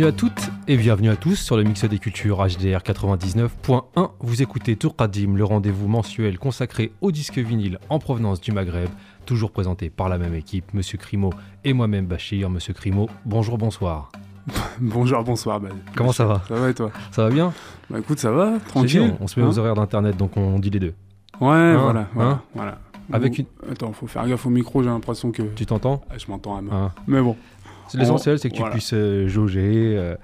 Bienvenue à toutes et bienvenue à tous sur le Mix des Cultures HDR 99.1. Vous écoutez Tour Qadim, le rendez-vous mensuel consacré au disque vinyle en provenance du Maghreb, toujours présenté par la même équipe, Monsieur Crimo et moi-même Bachir. Monsieur Crimo, bonjour, bonsoir. Bonjour, bonsoir. Bah, Comment ça va Ça va et toi? Ça va bien? Bah écoute, ça va, tranquille. bien, on se met Hein aux horaires d'internet donc on dit les deux. Ouais, Hein voilà, voilà, Hein voilà. Avec Ou- Attends, faut faire gaffe au micro, j'ai l'impression que... Tu t'entends? Ah, je m'entends à main. Hein Mais bon, L'essentiel, c'est que tu Voilà. puisses euh, jauger. euh.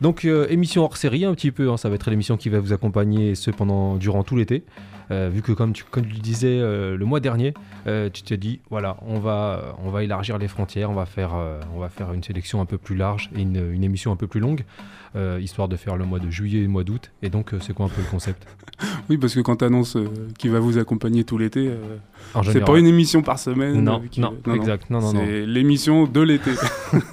Donc, euh, émission hors série, un petit peu. hein, ça va être l'émission qui va vous accompagner, ce pendant, durant tout l'été. Vu que, comme tu, comme tu le disais le mois dernier, tu t'es dit voilà, on va, on va élargir les frontières, on va faire, on va faire une sélection un peu plus large et une, une émission un peu plus longue, euh, histoire de faire le mois de juillet et le mois d'août. Et donc, euh, c'est quoi un peu le concept oui, parce que quand t'annonces euh, qu'il va vous accompagner tout l'été, c'est pas une émission par semaine. Non, non, exact. Non, non, non. C'est l'émission de l'été.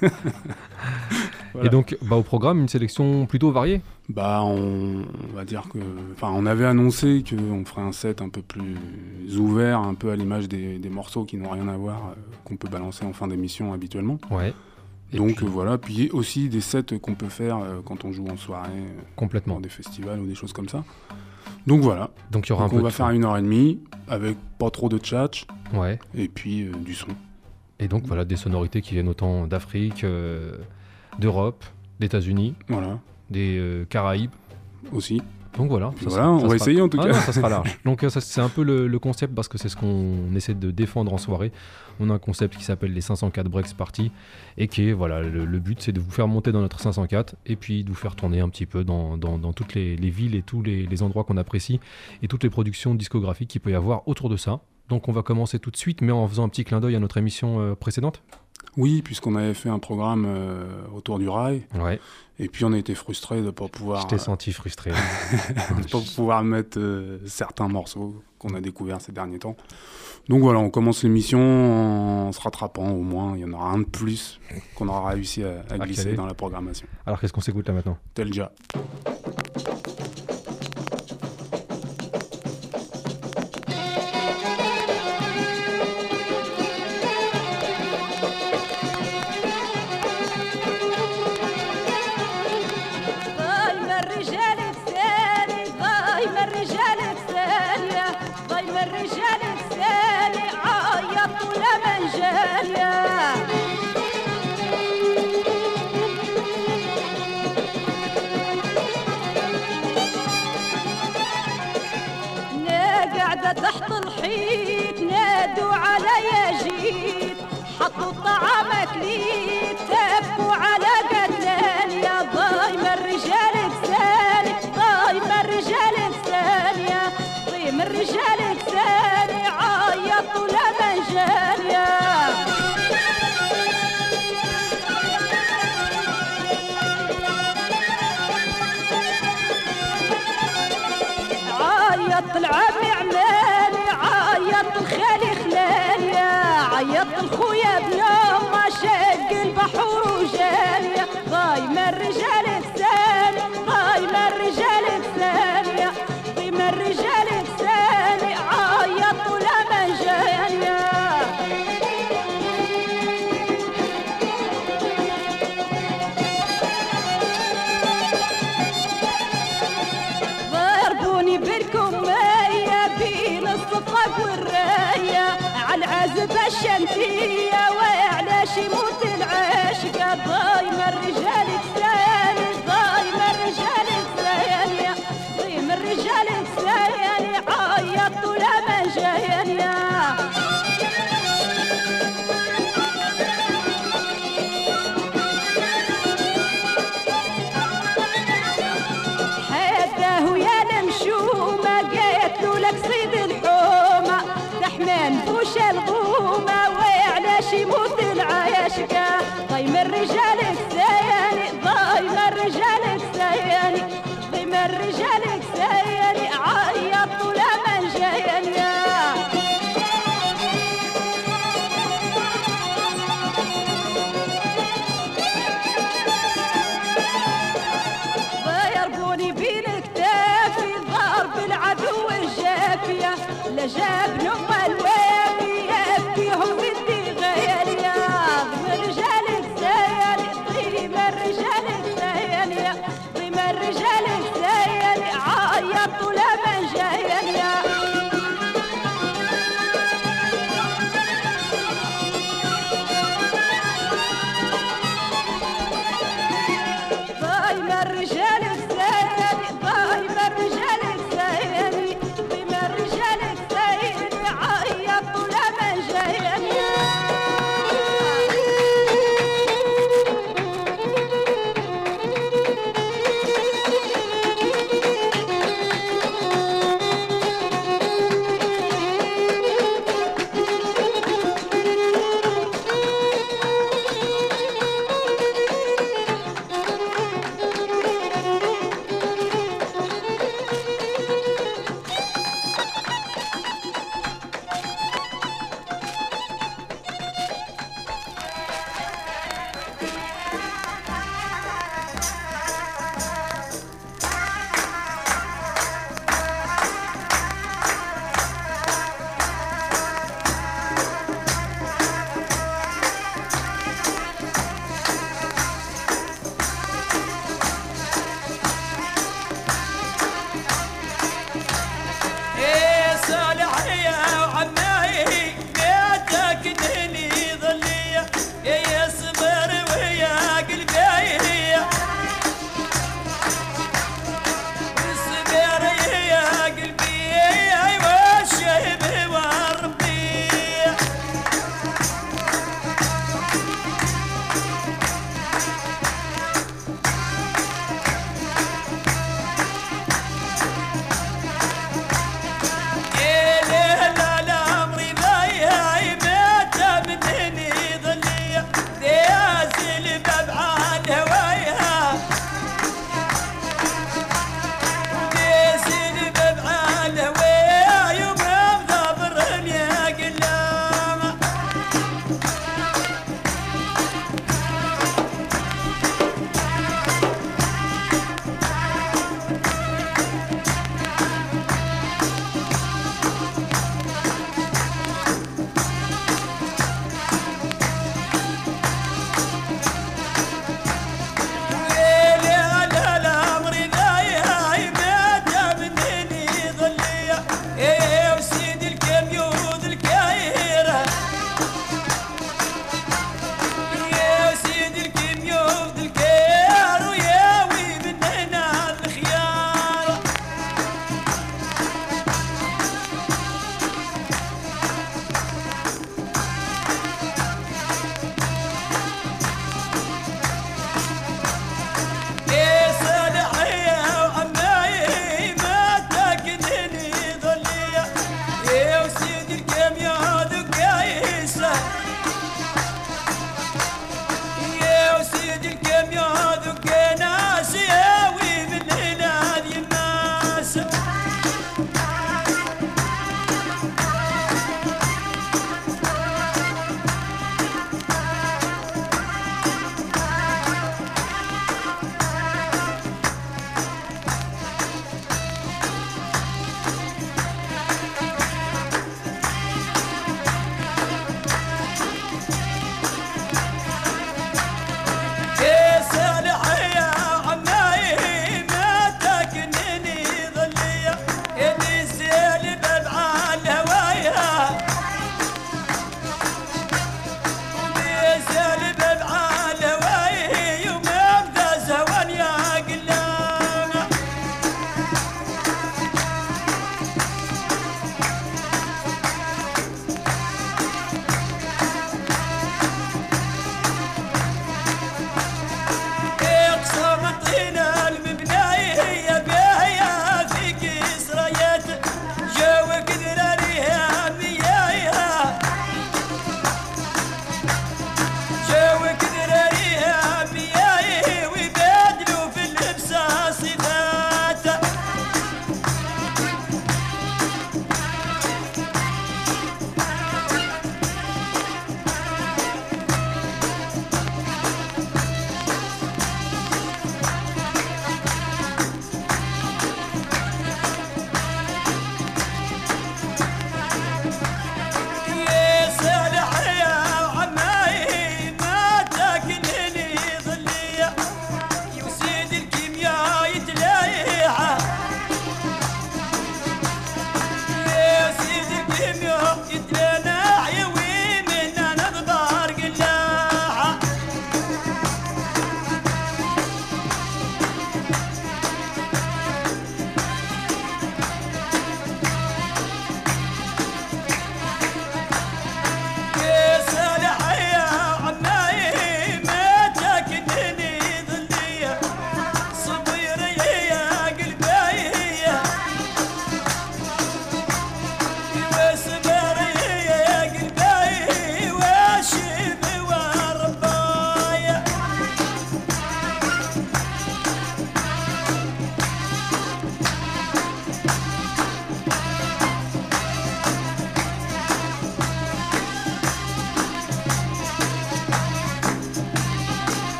Voilà. Et donc, bah, au programme, une sélection plutôt variée. Bah, on, on va dire que... Enfin, on avait annoncé qu'on ferait un set un peu plus ouvert, un peu à l'image des, des morceaux qui n'ont rien à voir, euh, qu'on peut balancer en fin d'émission habituellement. Ouais. Et Donc puis, voilà, puis aussi des sets qu'on peut faire euh, quand on joue en soirée, euh, complètement. dans des festivals ou des choses comme ça. Donc voilà, Donc, il y aura Donc un on peu va de faire une heure et demie avec pas trop de tchatch Ouais. et puis euh, du son. Et donc voilà des sonorités qui viennent autant d'Afrique, euh, d'Europe, d'États-Unis, Voilà, des euh, Caraïbes. aussi. Donc voilà. Puis ça voilà, sera- on ça va sera- essayer en tout Ah cas. non, ça sera large. Donc euh, ça, c'est un peu le, le concept parce que c'est ce qu'on essaie de défendre en soirée. On a un concept qui s'appelle les 504 Breaks Party et qui est voilà le, le but c'est de vous faire monter dans notre 504 et puis de vous faire tourner un petit peu dans, dans- dans toutes les, les villes et tous les, les endroits qu'on apprécie et toutes les productions discographiques qu'il peut y avoir autour de ça. Donc on va commencer tout de suite mais en faisant un petit clin d'œil à notre émission euh, précédente. Oui, puisqu'on avait fait un programme euh, autour du rail Ouais. et puis on a été frustré de ne pas pouvoir, Je t'ai euh, senti frustré. de pas pouvoir mettre euh, certains morceaux qu'on a découverts ces derniers temps. Donc voilà, on commence l'émission en se rattrapant au moins. Il y en aura un de plus qu'on aura réussi à, à glisser dans la programmation. Alors qu'est-ce qu'on s'écoute là maintenant? Telja.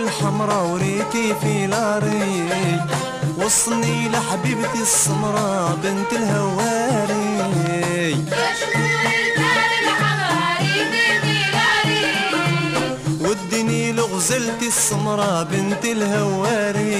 الحمراء وريتي في لاري. وصلني لحبيبتي السمراء بنت الهواري. ودني لغزلتي السمراء بنت الهواري.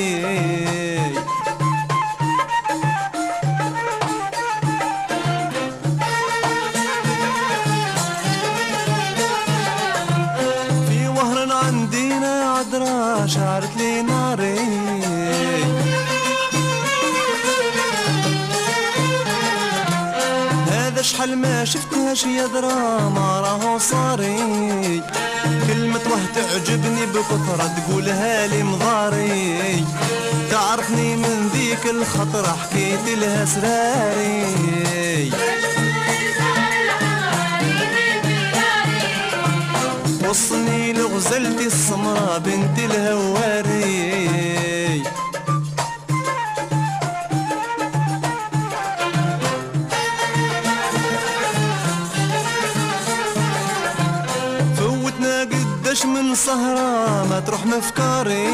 شحال ما شفتهاش يا درا ما راهو صاري كلمة واه تعجبني بكثرة تقولها لي مضاري. تعرفني من ذيك الخطرة حكيت لها سراري. وصلني لغزلتي السمراء بنت الهواري. سهرة ما تروح مفكاري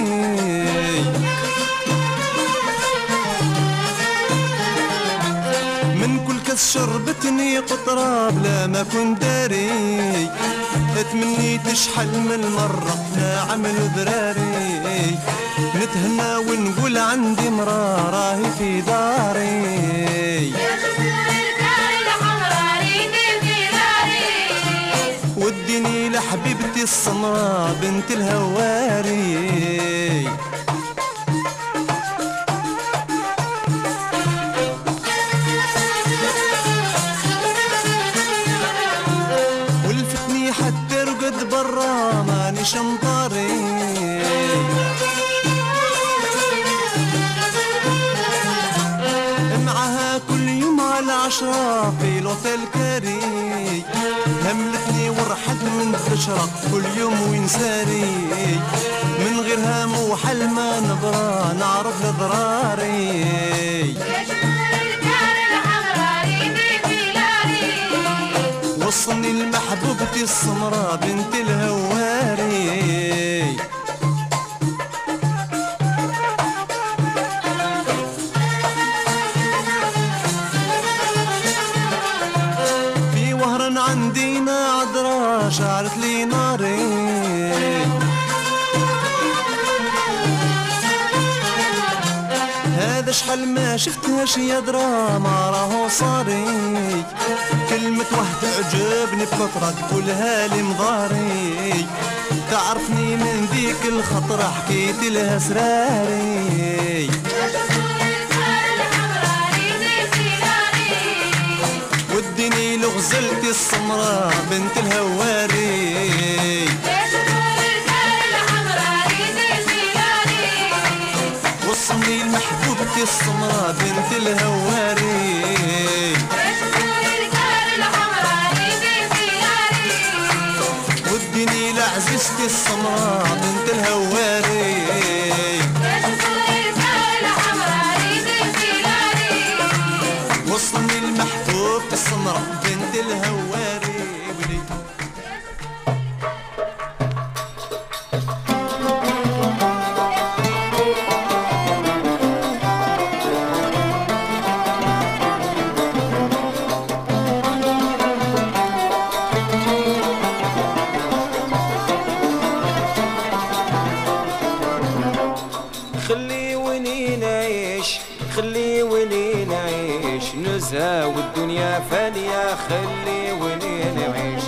من كل كاس شربتني قطرة بلا ما كنت داري. تمنيت شحال من مرة نعمل ذراري نتهنى ونقول عندي مرا راهي في داري. وديني لحبيبتي السمراء بنت الهواري. تشرق كل يوم وين ساري من غير هم وحل ما نعرف لضراري وصلني المحبوبتي السمراء بنت الهواري. ما شفتهاش يا درا ما راهو صاري كلمة واه تعجبني بكثرة تقولها لي مضاري تعرفني من ذيك الخطرة حكيت لها سراري. وديني لغزلتي السمراء بنت الهواري. وصلني بنتي السمرة بنت الهواري. والدنيا لعزيزتي السمرة. والدنيا فانية. خلي وني نعيش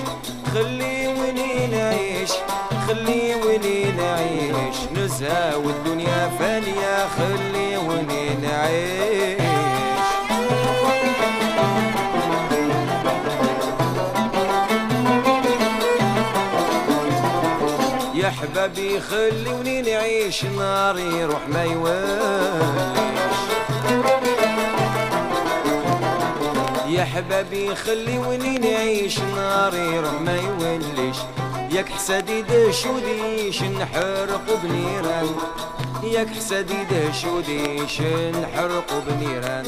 خلي وني نعيش خلي وني نعيش نزهة والدنيا فانية. خلي وني نعيش يا حبابي خلوني نعيش ناري روح ما يوليش. يا حبابي خلي وني نعيش ناري روح ما يوليش ياك حسادي دش وديش نحرق بنيران. ياك حسادي دش وديش نحرق بنيران.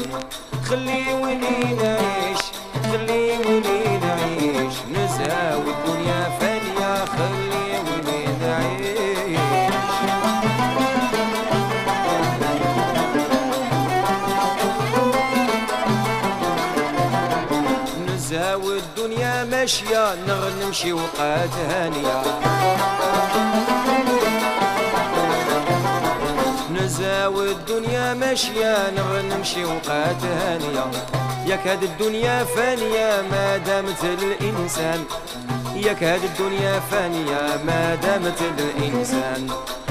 خلي وني نعيش خلي وني نعيش. نزهى والدنيا فانية خلي؟ ماشية نغ نمشي وقات هانية. نزاوي الدنيا ماشية نغ نمشي وقات هانية. ياك هاد الدنيا فانية ما دامت الإنسان ياك هاد الدنيا فانية ما دامت الإنسان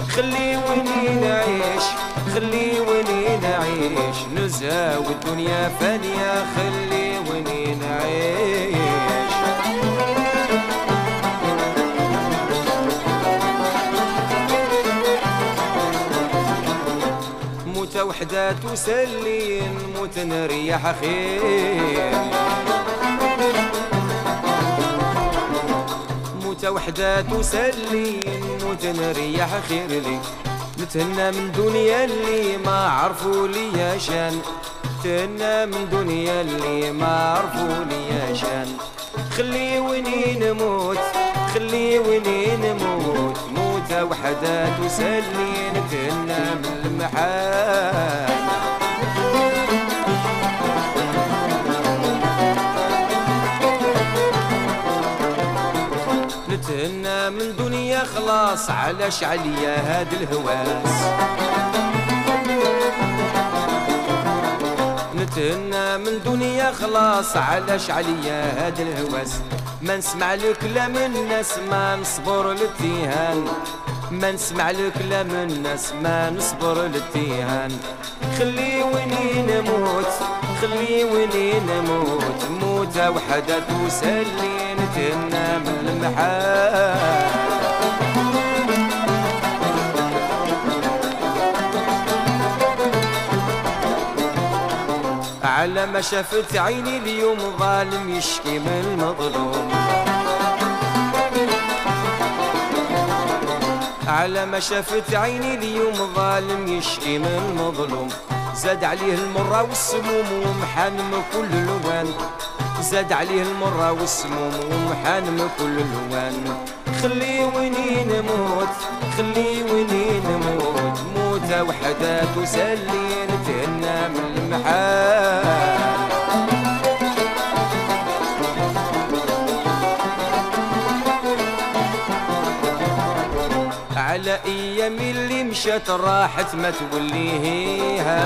خليوني نعيش خليوني نعيش. نزاوي الدنيا فانية خليوني نعيش. موتة وحدة تسلين موت نريح خير؟ موتة وحدة تسلين موت نريح خير لي. نتهنى من دنيا اللي ما عرفوا لي شان. تهنى من دنيا اللي ما عرفوا لي شان. خليوني نموت خليوني نموت. وحدة تسلي نتهنى من المحال. نتهنى من دنيا خلاص علاش عليا هاد الهواس؟ نتهنى من دنيا خلاص علاش عليا هاد الهواس؟ ما نسمع لكلام الناس ما نصبر للتيهان ما نسمع لكلام الناس ما نصبر للتيهان خليوني نموت خليوني نموت. موتة وحدة تسلي نتهنى من المحال. على ما شافت عيني اليوم ظالم يشكي من المظلوم. على ما شافت عيني اليوم ظالم يشقي من مظلوم. زاد عليه المرة والسموم ومحان من كل لوان. زاد عليه المرة والسموم ومحان من كل لوان. خلي ويني نموت خلي ويني نموت. موتة وحدات وسلين تهنا من المحال. أيام اللي مشات راحت ما توليها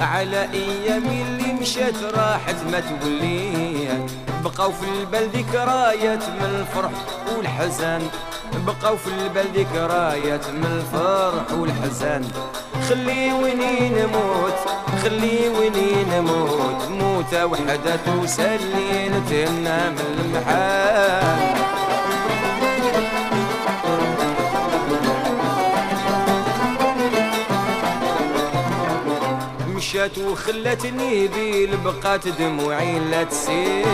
على أيام اللي مشات راحت ما توليها بقاو في البال ذكريات من الفرح والحزن. بقاو في البال ذكريات من الفرح والحزن. خليوني نموت خليوني نموت موتة وحدة تسلي نتهنى من المحال. مشات وخلتني بيل بقات دموعي لا تسيل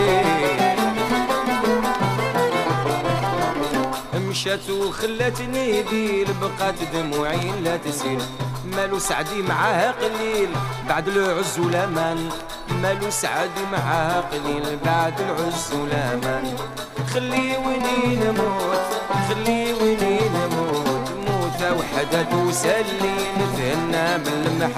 مشات وخلتني بيل بقات دموعي لا تسيل مالو سعدي معاها قليل بعد العز ولامان مالو سعدي معاها قليل بعد العز ولامان خليوني نموت خليوني نموت. موتة وحدة نتهنى من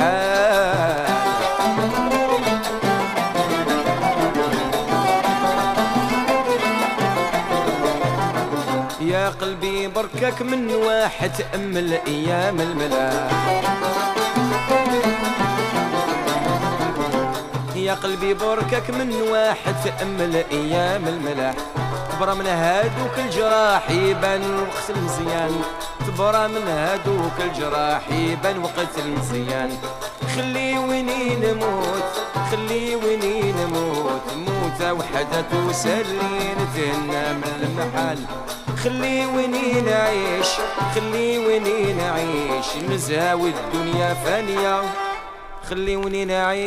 بركك من واحد تأمل أيام الملاح. يا قلبي بركك من واحد تأمل أيام الملاح. تبرى من هادوك الجراح يبان الوقت المزيان. تبرى من هادوك الجراح يبان وقت المزيان. خليوني نموت خليوني نموت. موتة وحدة تسلي نتهنى من المحال. خليوني نعيش خليوني نعيش. نزاوي الدنيا فانية. خليوني نعيش.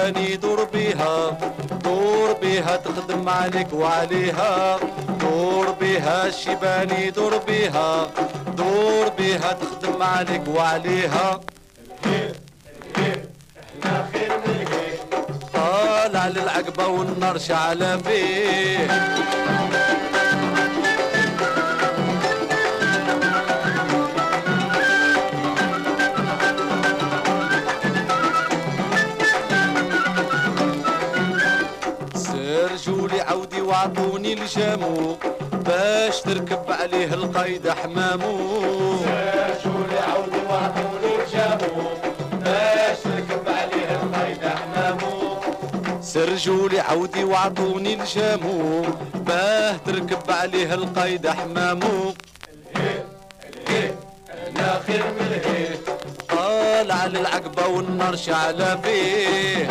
الشيباني دور بيها دور بيها تخدم عليك وعليها. دور بيها الشيباني دور بيها دور بيها تخدم عليك وعليها. طالع للعقبة والنار شعلة فيه الجامو باش تركب عليه القيد حمامو ساشو اللي عودوا عطولي باش تركب عليه القايد حمامو سرجولي عودي وعطوني الجامو باه تركب عليه القيد حمامو الهي الهي أنا خير من الهي طالع للعقبه والنار شعله فيه.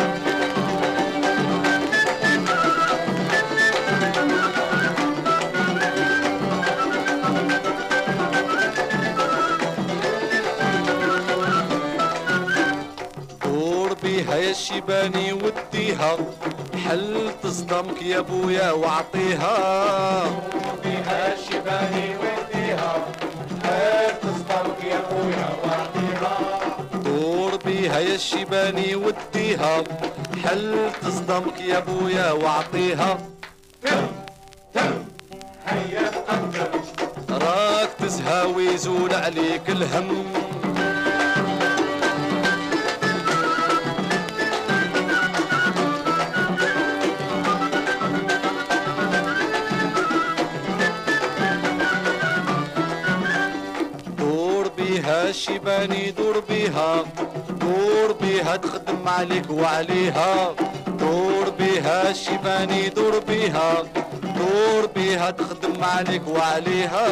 شيباني وديها. حل تصدمك يا بويا وعطيها وديها شيباني وديها. حل تصدمك يا بويا وأعطيها. دور بيها يا شيباني وديها. حل تصدمك يا بويا وأعطيها. هيا تقدم راك تزهاوي زول عليك الهم. الشيباني دور بيها دور بيها تخدم عليك وعليها. دور بيها الشيباني دور بيها دور بيها تخدم عليك وعليها.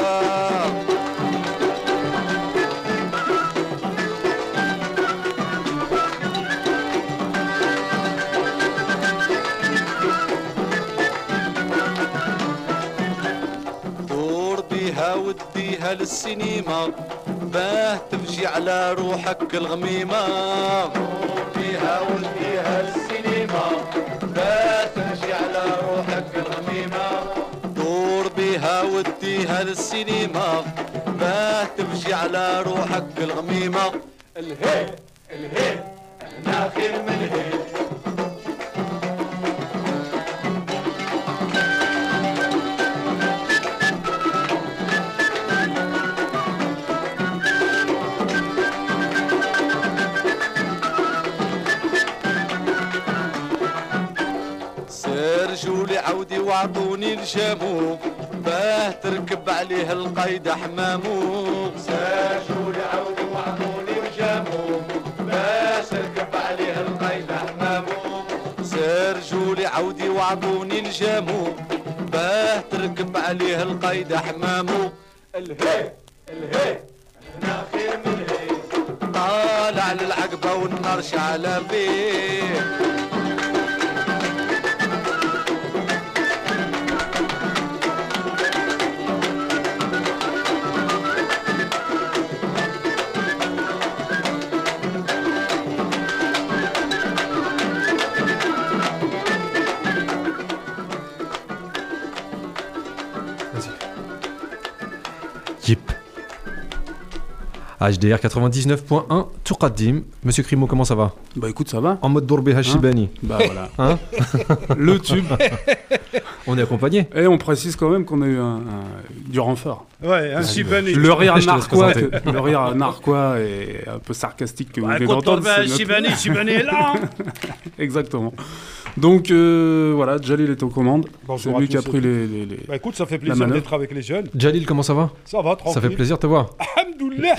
وديها للسينما باه تمشي على روحك الغميمة دور بيها وديها للسينما باه تمشي على روحك الغميمة دور بيها وديها للسينما. باه تمشي على روحك الغميمة الهي الهي إحنا خير من الهي عودي وعطوني الجامو باه تركب عليه القيد حمامو. سرجولي عودي وعطوني الجامو باه تركب عليه القيد حمامو. سرجولي عودي وعطوني الجامو باه تركب عليه القيد حمامو. الهي الهي إحنا خير من الهي. طالع للعقبة والنار شعلة فيه HDR 99.1, Tourkadim. Monsieur Crimo, comment ça va? Bah écoute, ça va En mode Dorbe Hashibani. Bah voilà. Hein? Le tube. On est accompagné Et on précise quand même qu'on a eu un, un- du renfort. Ouais, un Shibani. Le rire narquois, que- le rire narquois et un peu sarcastique que vous Bah, venez quand on d'entendre. Shibani, Shibani est là. hein. Exactement. Donc euh, voilà, Jalil est aux commandes. Bonjour C'est lui qui a pris les, les- les- Bah écoute, ça fait La plaisir d'être avec les jeunes. Jalil, comment ça va? Ça va, tranquille. Ça fait plaisir de te voir. Alhamdoulilah.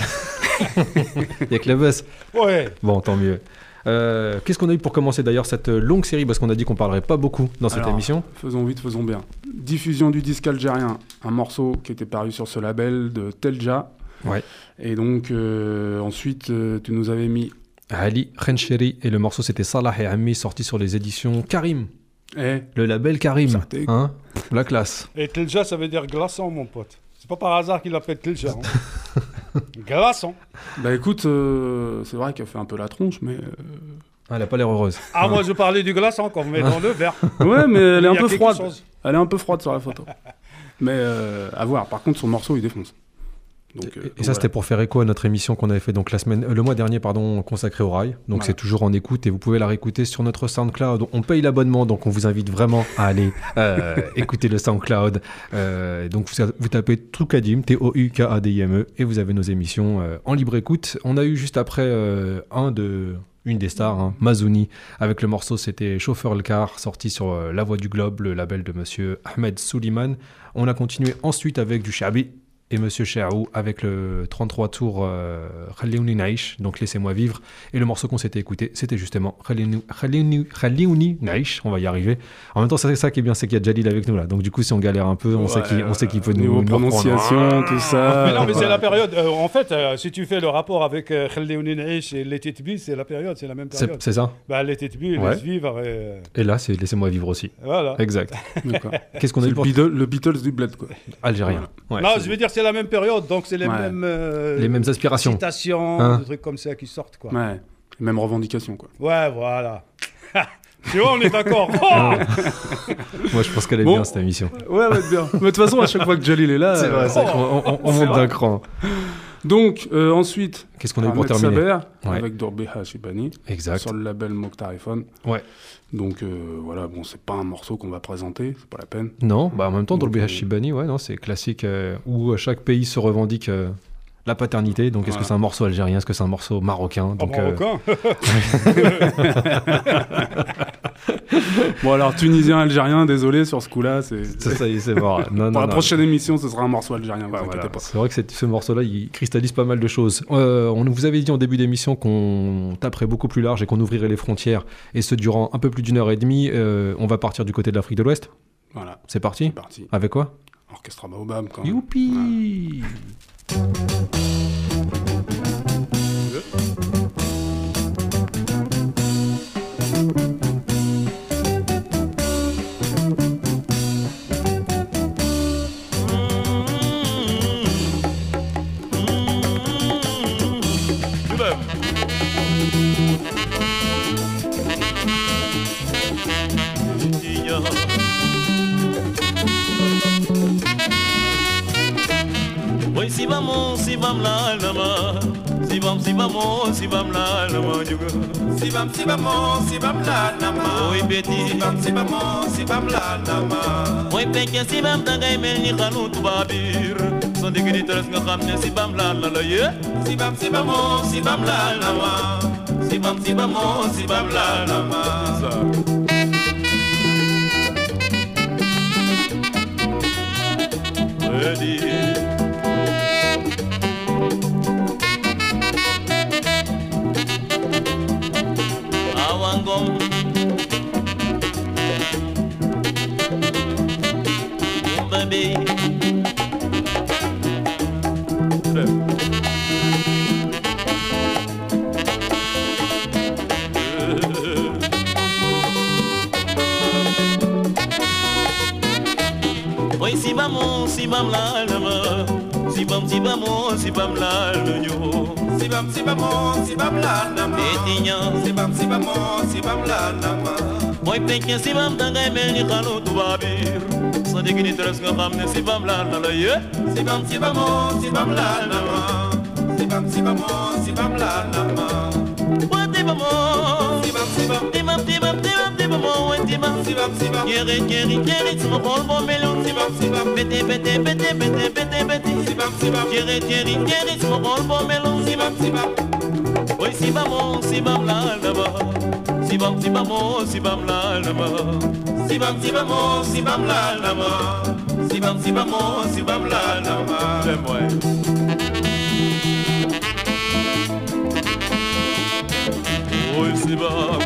Il y a que la baisse. Ouais. Bon, tant mieux. Euh, Qu'est-ce qu'on a eu pour commencer d'ailleurs cette longue série? Parce qu'on a dit qu'on parlerait pas beaucoup dans cette Alors, émission. Faisons vite, faisons bien. Diffusion du disque algérien, un morceau qui était paru sur ce label de Telja. Ouais. Et donc euh, ensuite, euh, tu nous avais mis Ali Rencheri et le morceau c'était Salah et Ami sorti sur les éditions Karim. Eh, Le label Karim. Hein La classe. Et Telja, ça veut dire glaçon, mon pote. C'est pas par hasard qu'il l'appelle Telja. hein. glaçon. Bah écoute, euh, c'est vrai qu'elle fait un peu la tronche, mais euh, Ah, elle a pas l'air heureuse. Ah, moi, je parlais du glaçon qu'on met dans le verre. Ouais, mais elle est un peu froide. chose. Elle est un peu froide sur la photo. Mais euh, à voir. Par contre, son morceau, il défonce. Donc, euh, Et donc ça, voilà. c'était pour faire écho à notre émission qu'on avait fait donc la semaine, euh, le mois dernier, pardon, consacrée au rail. Donc Voilà. c'est toujours en écoute et vous pouvez la réécouter sur notre SoundCloud. On paye l'abonnement, donc on vous invite vraiment à aller euh, écouter le SoundCloud. Donc vous, vous tapez Trukadim, T-O-U-K-A-D-I-M-E, E, et vous avez nos émissions en libre écoute. On a eu juste après un de une des stars, hein, Mazouni, avec le morceau c'était Chauffeur le car, sorti sur La Voix du Globe, le label de monsieur Ahmed Souliman. On a continué ensuite avec du Shabi et Monsieur Cherou avec le 33 tours euh, Khaliouni Naïch, donc Laissez-moi vivre. Et le morceau qu'on s'était écouté, c'était justement Khaliouni- Khaliouni Khaliouni Naïch, on va y arriver. En même temps, c'est ça qui est bien, c'est qu'il y a Jalil avec nous là. Donc du coup, si on galère un peu, on sait qu'il on sait qu'il peut nous, Niveau nous prononciation, tout ça. Mais non, mais c'est la période. euh, en fait, euh, si tu fais le rapport avec euh, Khaldeouni Naïch et les Titbi, c'est la période, c'est la même période. c'est ça? Bah, les Titbi, Ouais. laisse vivre. Et, Et là, c'est Laissez-moi vivre aussi. voilà. Exact. Qu'est-ce qu'on a eu le, pour Beatles- le Beatles du bled, quoi. Algérien Ouais, non, je veux dire, c'est la même période, donc c'est les Ouais. mêmes. euh, Les mêmes aspirations. Citations, Hein. des trucs comme ça qui sortent, quoi. Ouais. Même revendication, quoi. Ouais, voilà. tu vois, on est d'accord. Oh Moi, je pense qu'elle est Bon. bien cette émission. Ouais, ouais, bien. Mais de toute façon, à chaque fois que Jalil est là. Vrai, euh, qu'on- on, monte d'un cran. Donc, euh, ensuite, Qu'est-ce qu'on a eu pour terminer Saber, Ouais. avec Dorbeha Shibani, Exact. sur le label Mokhtar iPhone. Ouais. Donc, euh, voilà, bon, c'est pas un morceau qu'on va présenter, c'est pas la peine. Non, bah en même temps, Dolby euh, Hashibani, ouais, non, c'est classique euh, où chaque pays se revendique la paternité. Donc, est-ce que c'est un morceau algérien Est-ce que c'est un morceau marocain Oh, Donc, euh, Marocain. Bon, alors, tunisien, algérien, désolé sur ce coup-là. C'est... ça, ça y est, c'est mort. Non, non, Pour la non. prochaine émission, ce sera un morceau algérien, voilà. C'est vrai que ce morceau-là, il cristallise pas mal de choses. Euh, on vous avait dit en début d'émission qu'on taperait beaucoup plus large et qu'on ouvrirait les frontières, et ce durant un peu plus d'une heure et demie. Euh, on va partir du côté de l'Afrique de l'Ouest. Voilà, C'est parti parti. Avec quoi Orchestra Baobab, quand même. Youpi Música vam, si vamos, si vam la lama juga Si vam, si vamos, si vam la lama Oi beti Si vam, si vamos, si vam la lama Oi peke si vam tagay mel ni xanut babir Son digri teres nga xam ne si vam la la la ye Si vam, si vamos, si vam la lama Si vam, si vamos, si vam la lama Ready vam tangay mel ni xalu tubabir Sa digi ni teres nga xam ne si vam la la la ye Si vam, si vamos, si vam la lama Si vam, si vamos, si vam la lama Wa di vamos Si vam, si vam Di vam, di vam, di vam, di vamos Wa di vam, si vam, si vam Keri, keri, keri Sama xol bo melon Si vam, si vam Bete, bete, bete, bete, bete, bete Si vam, si vam Keri, keri, keri Sama xol bo melon Si vam, si vam Oi si vamos, si vam la la ba Si vam, si vamos, si vam la la ba Si vam, si vamos, si vam la la ba Si vam, si vamos, si vam la la ba Fais-moi Oi si vam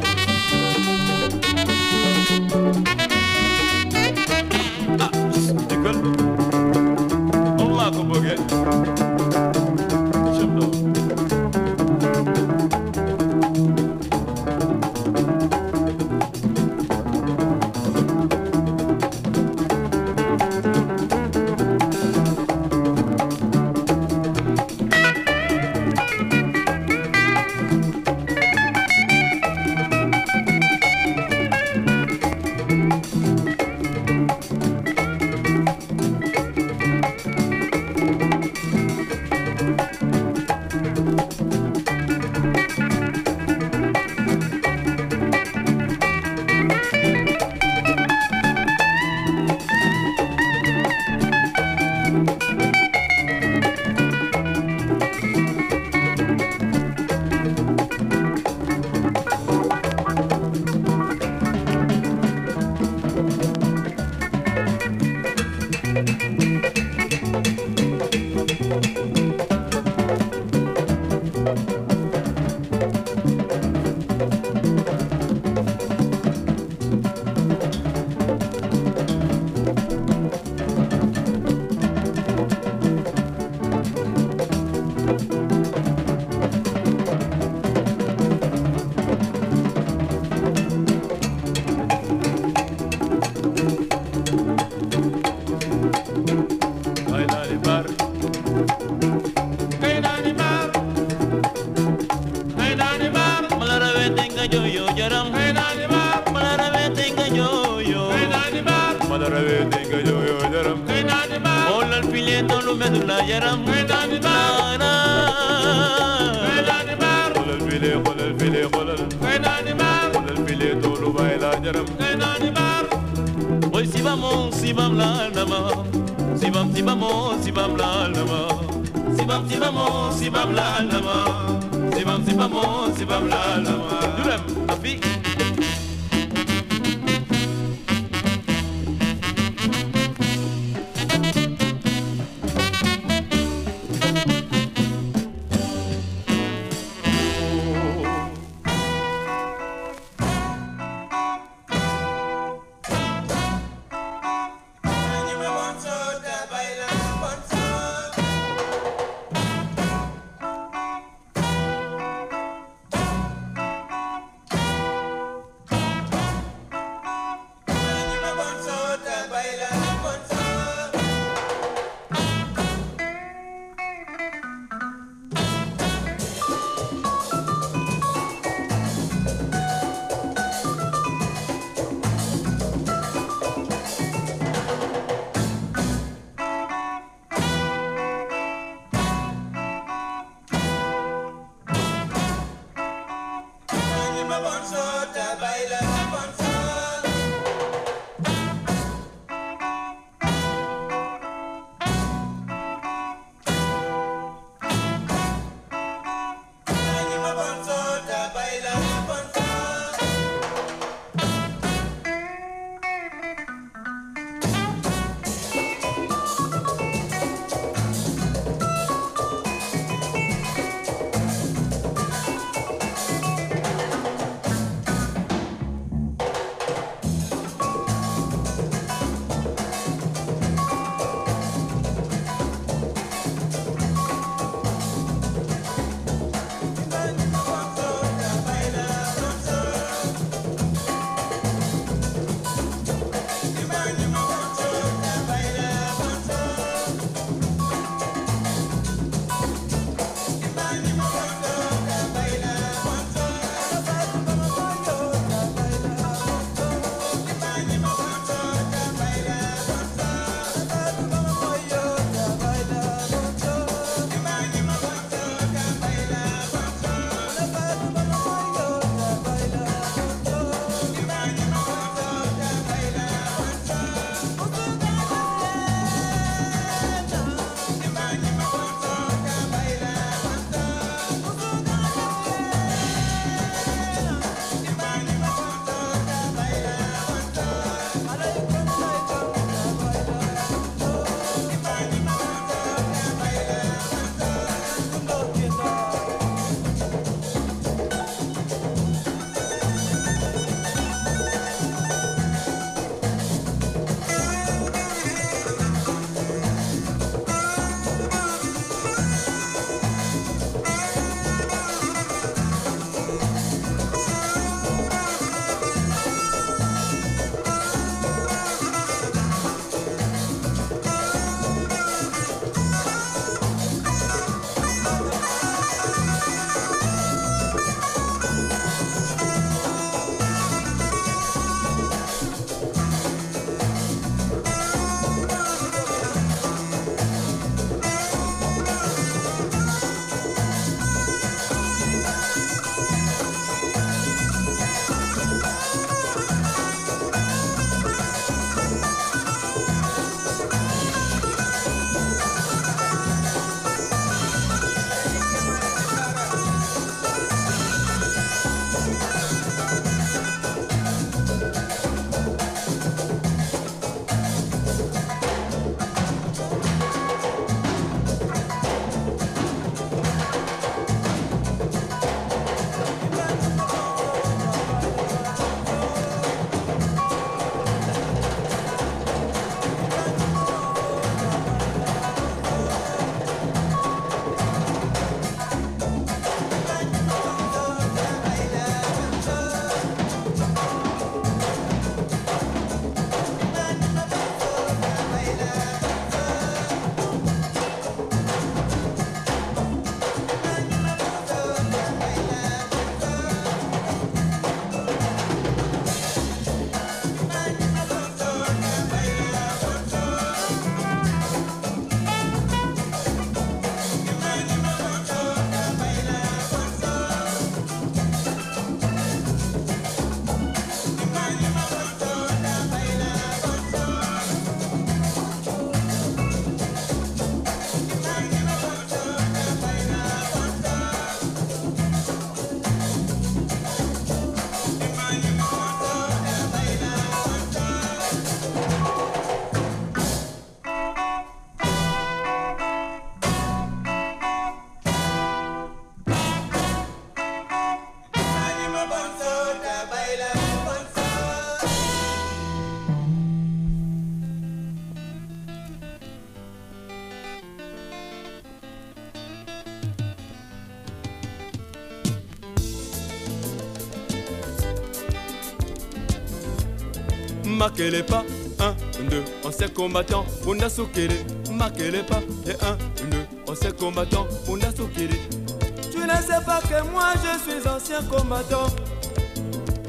Marquez pas. 1, 2, ancien combattant, on a soukiri. Marquez les pas. Et 1, 2, ancien combattant, on a. Tu ne sais pas que moi je suis ancien combattant.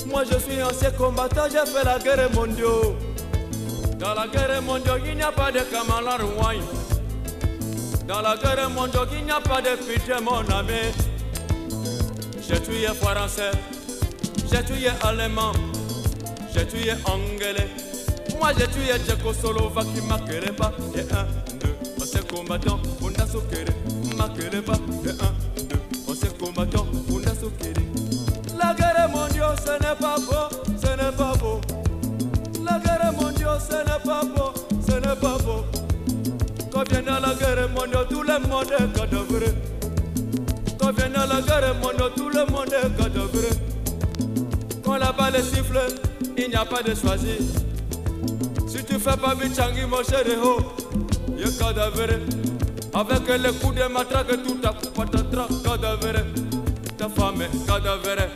Moi je suis ancien combattant, j'ai fait la guerre mondiale. Dans la guerre mondiale, il n'y a pas de Kamala Rwai. Dans la guerre mondiale, il n'y a pas de pitié, mon ami. J'ai tué français, j'ai tué allemand, j'ai tué anglais. Moi j'ai tué Tchécoslovaque pas. Et un, deux, on s'est combattant, on a. Marquerait pas. Et un, deux, on s'est combattant, on a soquéré. La guerre mondiale, ce n'est pas beau, ce n'est pas beau. La guerre mondiale, ce n'est pas beau, ce n'est pas beau. Quand vient la guerre mondiale, tout le monde est cadavre. Quand vient la guerre mondiale, tout le monde est cadavre. Quand la balle siffle, il n'y a pas de choisir. Si tu fais pas Bichangi, mon oh, il est cadavre. Avec les coups de matraque, tout à coup, patatras, cadavre. Ta femme est cadavre.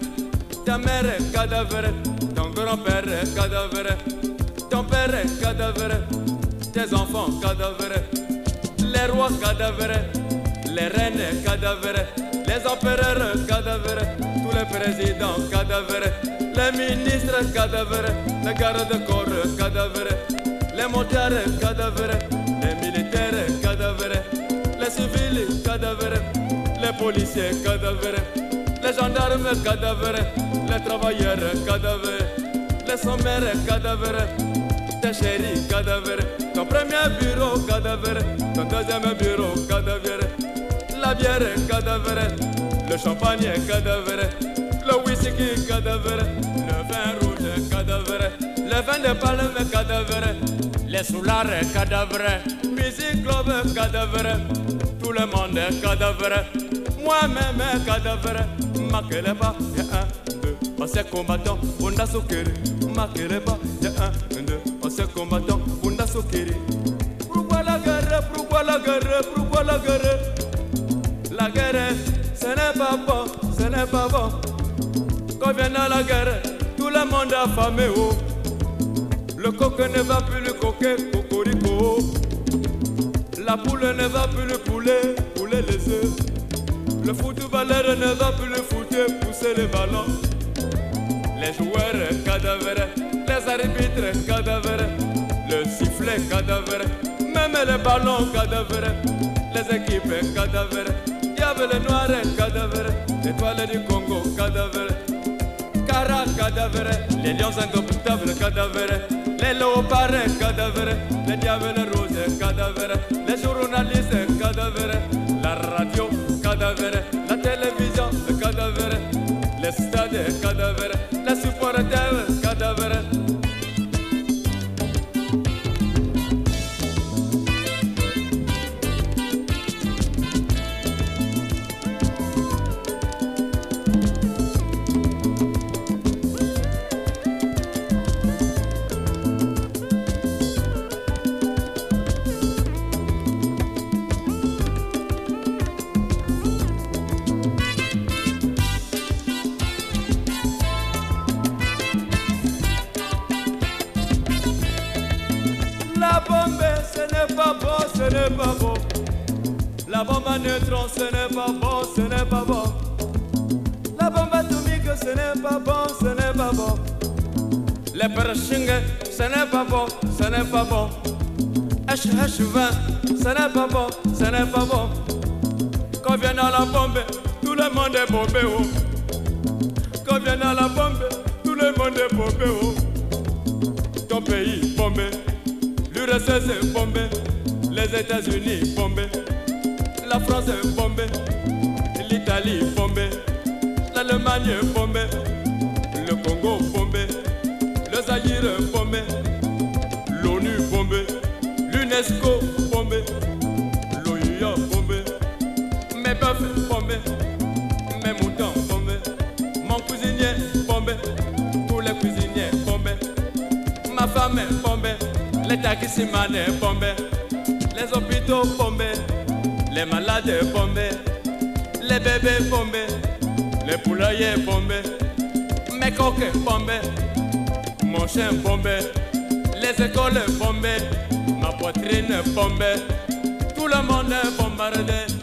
Ta mère est cadavre. Ton grand-père est cadavre. Ton père est cadavre. Tes enfants cadavres. Les rois cadavres. Les reines cadavres. Les empereurs cadavres. Tous les présidents cadavres. Les ministres cadavres. Les gardes-corps cadavres. Les motards cadavres. Les militaires cadavres. Les civils cadavres. Les policiers cadavres. Les gendarmes cadavres. Les travailleurs cadavres. Les sommaires cadavres. Tes chéris cadavres. Ton premier bureau cadavre. Ton deuxième bureau cadavre. La bière cadavre. Le champagne cadavre. Le whisky cadavre. Le vin rouge cadavre. Le vin de palme cadavre. Les soulards cadavre. Musique club cadavre. Tout le monde est cadavre. Moi-même cadavre. Marquez pas. Et un, deux. On s'est combattant. On a soukéré. Pas. Et un, deux. On s'est combattant. On a soukéré. Pourquoi la guerre Pourquoi la guerre Pourquoi La guerre, ce n'est pas bon, ce n'est pas bon. Quand vient la guerre, tout le monde a affamé. Oh. Le coq ne va plus le coquer, cocorico. La poule ne va plus le poulet, poulet les œufs. Le footballeur ne va plus le foutre, pousser les ballons. Les joueurs cadavres, les arbitres cadavres, le sifflet cadavre, même les ballons cadavres, les équipes cadavres, diavolo noire cadavere, l'étoile du Congo cadavere, cara cadavere, les lions indomptables cadavere, les léopards cadavere, les diavolo rose cadavere, les journalistes cadavere, la radio cadavere, la télévision cadavere, les stades cadavere, les supporters cadavere. La bombe à ce n'est pas bon, ce n'est pas bon. La bombe atomique, ce n'est pas bon, ce n'est pas bon. Les pershing, ce n'est pas bon, ce n'est pas bon. HH20, ce n'est pas bon, ce n'est pas bon. Quand vient à la bombe, tout le monde est bombé. Oh. Quand vient à la bombe, tout le monde est bombé. Oh. Ton pays bombé. L'URSS bombé, les États-Unis bombés, la France est bombée, l'Italie bombée, l'Allemagne bombée, le Congo bombé, le Zaïre bombé, l'ONU bombé, l'UNESCO bombé, l'OUA bombé, mes bœufs bombés, mes moutons bombés, mon cuisinier bombé, tous les cuisiniers bombés, ma femme est bombée. Les taximans est bombés, les hôpitaux bombés, les malades bombés, les bébés bombés, les poulaillers bombés, mes coques bombés, mon chien bombé, les écoles bombées, ma poitrine bombée, tout le monde bombardé.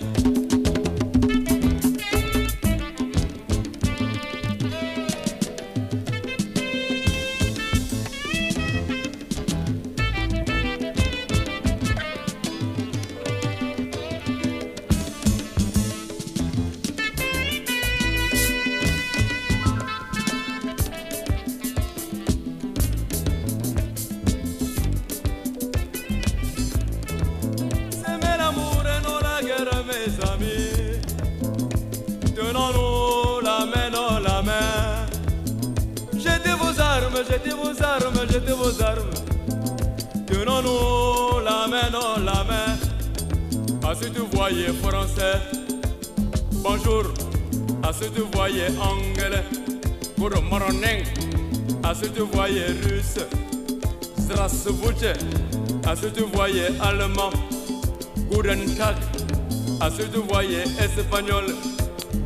Espagnol,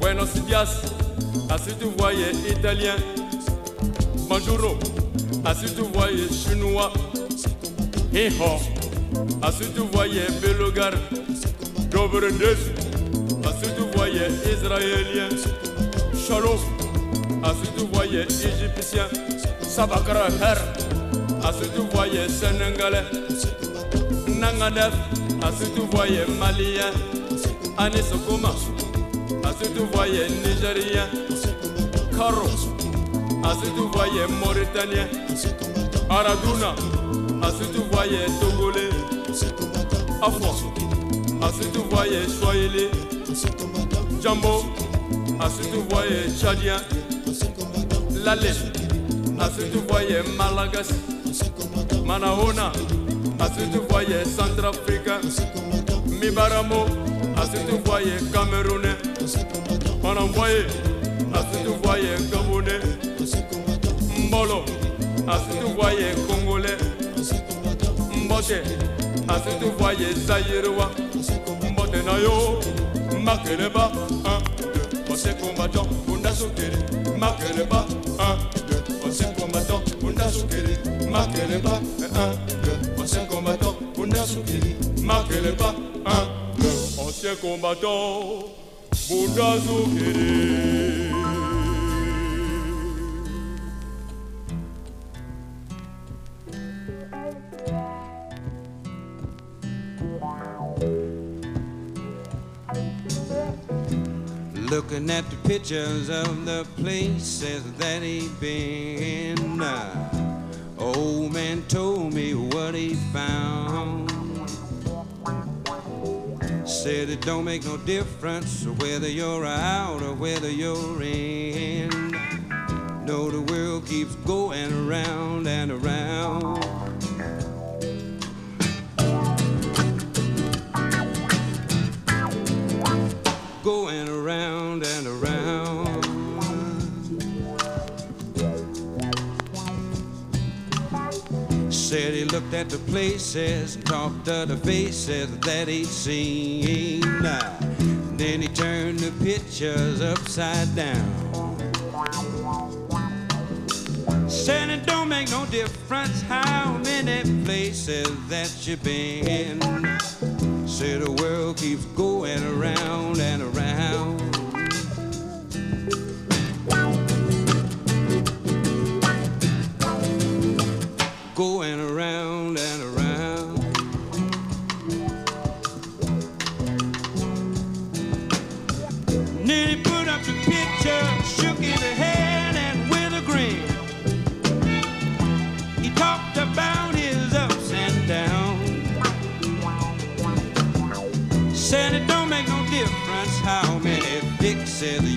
Buenos dias. Ce que vous voyez italien, Bonjour. Ce que vous voyez chinois. À ce que vous voyez belgar, Dobre vous voyez israélien, Shalom. Ce que vous voyez égyptien, Sabakra Her. Ce que vous voyez sénégalais, Nangadef, à ce que vous voyez malien, Anisokoma, à ce que voyez nigérien, Karo, à ce que mauritanien, Araduna, à ce que voyez togolais, Afro, à ce que voyez swahili, Jambo, à ce que voyez tchadien, Lale, à ce que voyez malagasy, Manaona, à ce que voyez centrafricain, Mibaramo, Asitu voyer Camerounais. On envoyé Asitu voyer Gabonais. Mbolo Asitu voyer Congolais. Mbote Asitu voyer Zaïrois Mbote Nayo Makeleba 1 2 On s'est combattant Bunda Soukere Makeleba 1 2 On s'est combattant Bunda Soukere Makeleba 1 2 On s'est combattant Bunda Soukere Makeleba 1 Ancien combattant, Bunda Sokere. Looking at the pictures of the places that he'd been. uh, Old man told me what he found. Said it don't make no difference whether you're out or whether you're in. No, the world keeps going around and around. Going around and around. Looked at the places and talked to the faces that he'd seen. Then he turned the pictures upside down. Said it don't make no difference how many places that you've been. Said the world keeps going around and around. Going around and around. Then he put up the picture, shook his head, and with a grin, he talked about his ups and downs. Said it don't make no difference how many fixes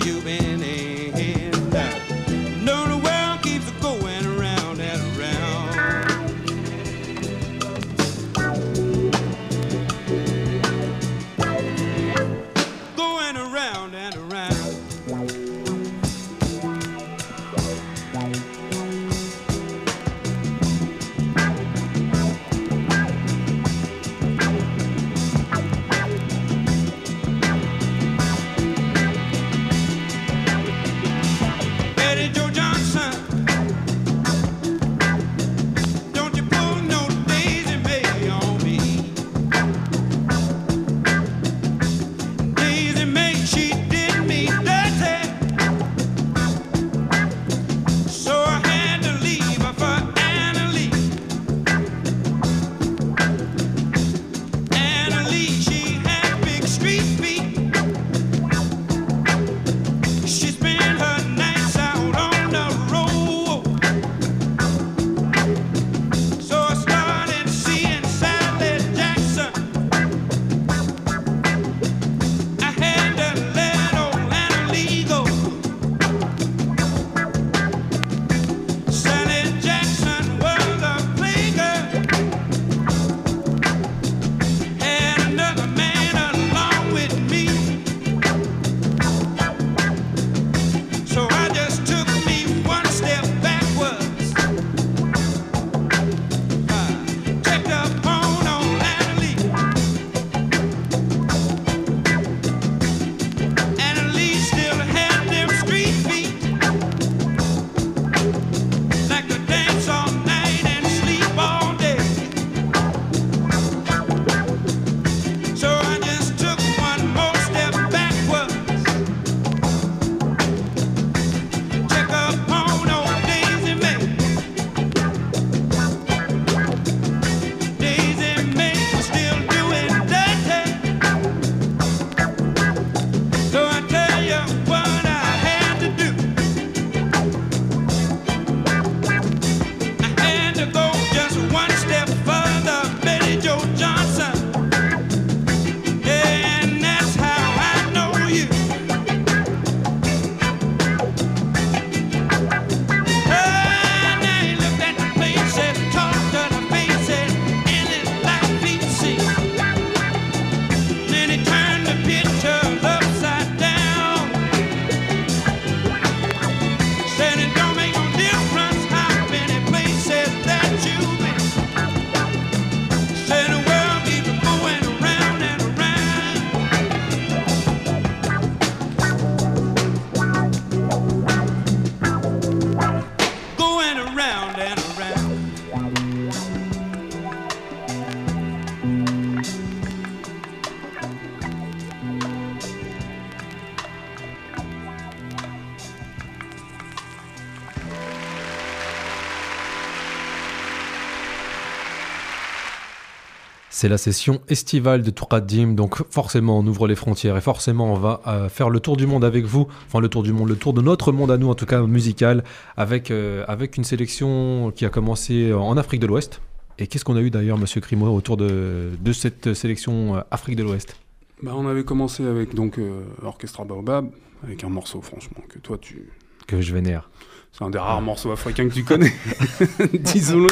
C'est la session estivale de Touradim, donc forcément on ouvre les frontières et forcément on va euh, faire le tour du monde avec vous, enfin le tour du monde, le tour de notre monde à nous en tout cas musical, avec, euh, avec une sélection qui a commencé en Afrique de l'Ouest. Et qu'est-ce qu'on a eu d'ailleurs, Monsieur Crimo, autour de, de cette sélection euh, Afrique de l'Ouest? Bah, on avait commencé avec donc euh, Orchestra Baobab, avec un morceau franchement que toi tu... Que je vénère. C'est un des rares morceaux africains que tu connais, disons-le.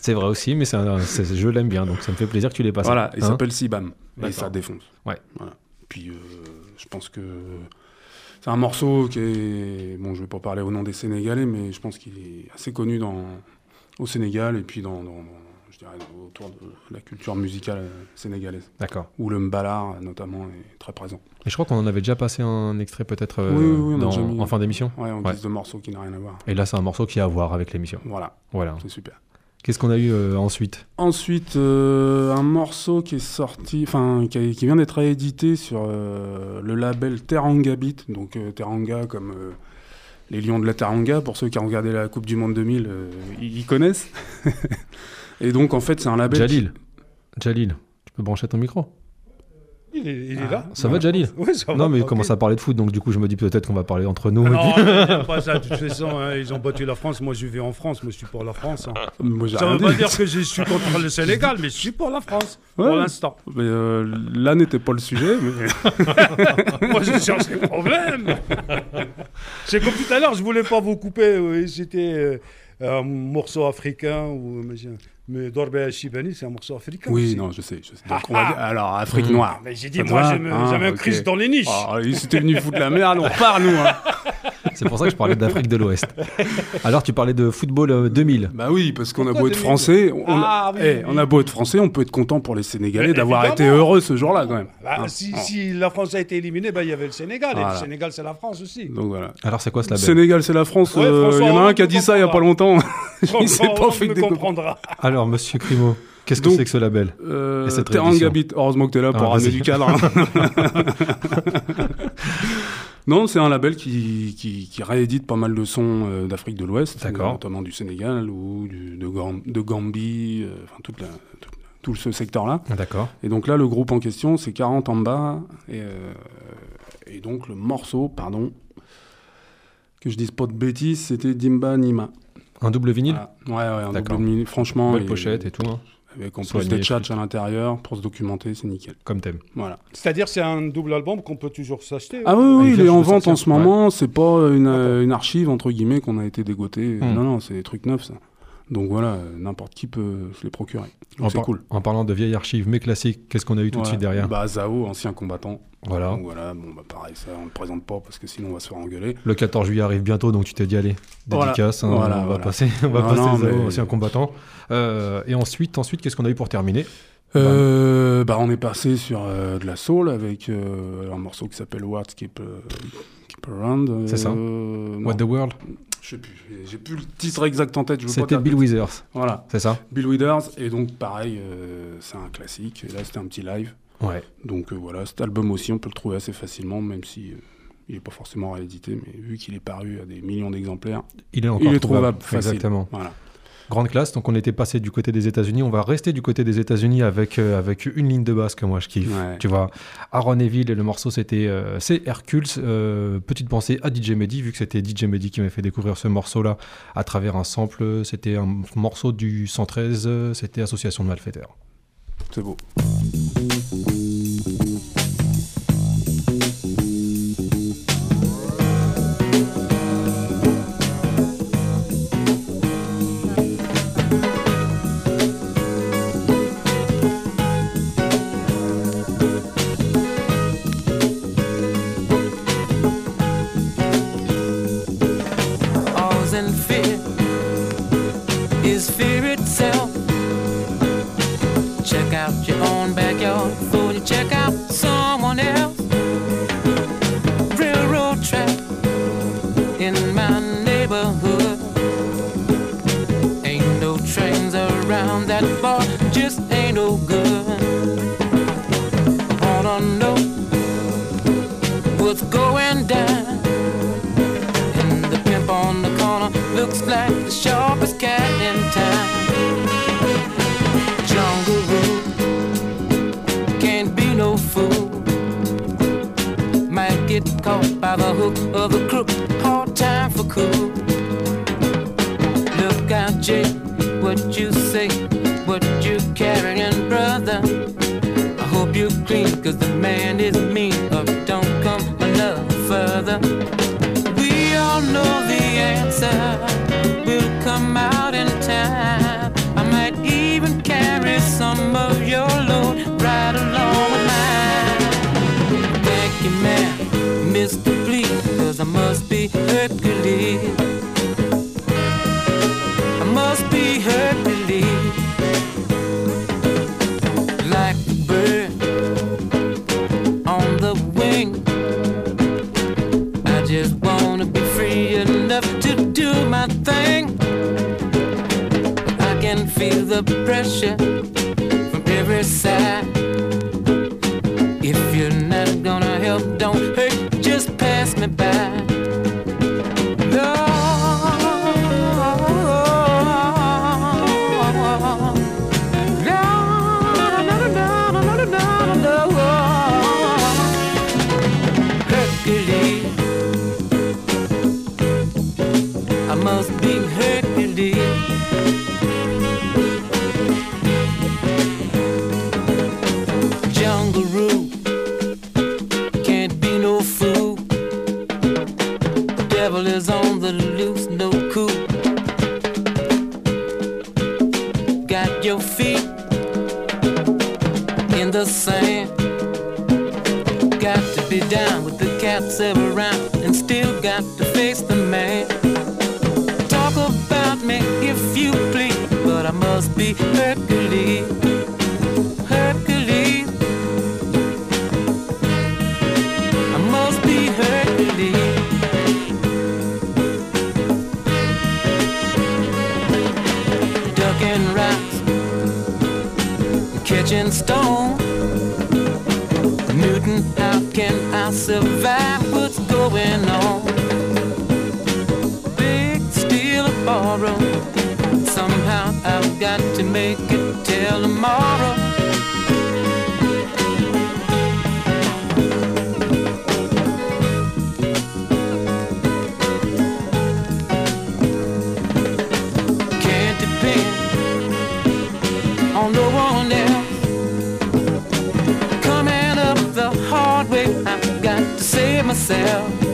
C'est vrai aussi, mais un- je l'aime bien, donc ça me fait plaisir que tu l'aies passé. Voilà, il Hein s'appelle Sibam, et ça défonce. Ouais. Voilà. Puis euh, je pense que c'est un morceau qui est... Bon, je vais pas parler au nom des Sénégalais, mais je pense qu'il est assez connu dans... au Sénégal et puis dans, dans- dans- je dirais, autour de la culture musicale euh, sénégalaise. D'accord. Où le mbalar, notamment, est très présent. Et je crois qu'on en avait déjà passé un extrait peut-être euh, Oui, oui, oui, on a dans- déjà mis- en fin d'émission. Ouais, en Ouais. guise de morceau qui n'a rien à voir. Et là, c'est un morceau qui a à voir avec l'émission. Voilà, Voilà. c'est super. Qu'est-ce qu'on a eu euh, ensuite? Ensuite, euh, un morceau qui est sorti, enfin, qui, vient d'être réédité sur euh, le label Teranga Beat. Donc, euh, Teranga, comme euh, les Lions de la Teranga, pour ceux qui ont regardé la Coupe du Monde 2000, euh, ils ils connaissent. Et donc, en fait, c'est un label. Jalil. Jalil, tu peux brancher ton micro Il est, il est là. Ça va, Jalil Oui, ça va. Non, mais il commence à parler de foot, donc du coup, je me dis peut-être qu'on va parler entre nous. Non, puis- pas ça. De toute façon, hein, ils ont battu la France. Moi, je vis en France. Moi, je suis pour la France. hein. Moi, j'ai Ça rien veut pas dire que je suis contre le Sénégal, mais je suis pour la France. Ouais. Pour l'instant. Mais, euh, là n'était pas le sujet, mais. Moi, je cherche les problèmes. C'est comme tout à l'heure, je voulais pas vous couper. oui, C'était euh, un morceau africain. Ou, mais Dorbe Chibani, c'est un morceau africain. Oui, aussi. non, je sais. je sais. Donc, on va dire- Alors, Afrique noire. Ah, Mais j'ai dit, moi, j'aime j'aime un ok. Christ dans les niches. Ah, ils étaient venus foutre la merde, on repart, nous. hein. C'est pour ça que je parlais d'Afrique de l'Ouest. Alors, tu parlais de football euh, 2000. Bah oui, parce qu'on a beau être 2000? français, on, Ah, oui, eh, oui. on a beau être français, on peut être content pour les Sénégalais d'avoir été heureux ce jour-là quand même. Bah, Hein. si, Oh. si la France a été éliminée, bah, il y avait le Sénégal. Et le Sénégal, c'est la France aussi. Donc voilà. Alors, c'est quoi ce label? Sénégal, c'est la France. Ouais, euh, Il y en a un qui a dit ça il y a pas longtemps. Il s'est François pas fait comprendra. Alors, monsieur Crimo, qu'est-ce que c'est que ce label Euh, cette Teranga réédition. Beat. Heureusement que tu es là pour Ah, ramener du cadre. non, c'est un label qui, qui, qui réédite pas mal de sons euh, d'Afrique de l'Ouest, notamment du Sénégal ou du- de, Gam- de Gambie, euh, enfin toute la- tout, tout ce secteur-là. D'accord. Et donc là, le groupe en question, c'est 40 en bas. Et, euh, et donc le morceau, pardon, que je dise pas de bêtises, c'était Dimba Nima. Un double vinyle Voilà. Ouais, ouais, un D'accord. double vinyle, franchement. Belle et- pochette et tout, hein. Avec en plus des tchatchs à l'intérieur pour se documenter, c'est nickel. comme thème. Voilà. C'est-à-dire, c'est un double album qu'on peut toujours s'acheter. Ah oui, il oui, il est en vente en ce moment. C'est pas une, euh, une archive, entre guillemets, qu'on a été dégoté. Hmm. Non, non, c'est des trucs neufs, ça. Donc voilà, euh, n'importe qui peut se les procurer. En, Donc c'est par- cool. en parlant de vieilles archives mais classiques, qu'est-ce qu'on a eu tout de Ouais. suite derrière? Bah, Zao, ancien combattant. Voilà. Donc voilà, bon, bah pareil, ça, on le présente pas parce que sinon on va se faire engueuler. Le 14 juillet arrive bientôt, donc tu t'es dit, allez, Voilà. dédicace, hein, Voilà, on va passer, on va Non, passer non, Zao, mais- ancien combattant. Euh, et ensuite, ensuite qu'est-ce qu'on a eu pour terminer? Euh, bah, on est passé sur euh, de la soul avec euh, un morceau qui s'appelle Words Keep, Keep Around. C'est ça What the World? Je sais plus, j'ai- plus le titre exact en tête. je veux pas C'était. Bill Withers, Voilà, c'est ça Bill Withers. Et donc pareil, c'est un classique. Et là c'était un petit live. Ouais. Donc euh, voilà, cet album aussi, on peut le trouver assez facilement, même si euh, il n'est pas forcément réédité, mais vu qu'il est paru à des millions d'exemplaires, Il est encore il est trouvable. trouvable facile. Exactement. Voilà. Grande classe, donc on était passé du côté des États-Unis, on va rester du côté des États-Unis avec, euh, avec une ligne de basse que moi je kiffe. Ouais. Tu vois, Aaron Neville et le morceau c'était c'est Hercules. Petite pensée à DJ Mehdi, vu que c'était DJ Mehdi qui m'a fait découvrir ce morceau-là à travers un sample. C'était un morceau du 113, euh, c'était Association de Malfaiteurs. C'est beau. Myself.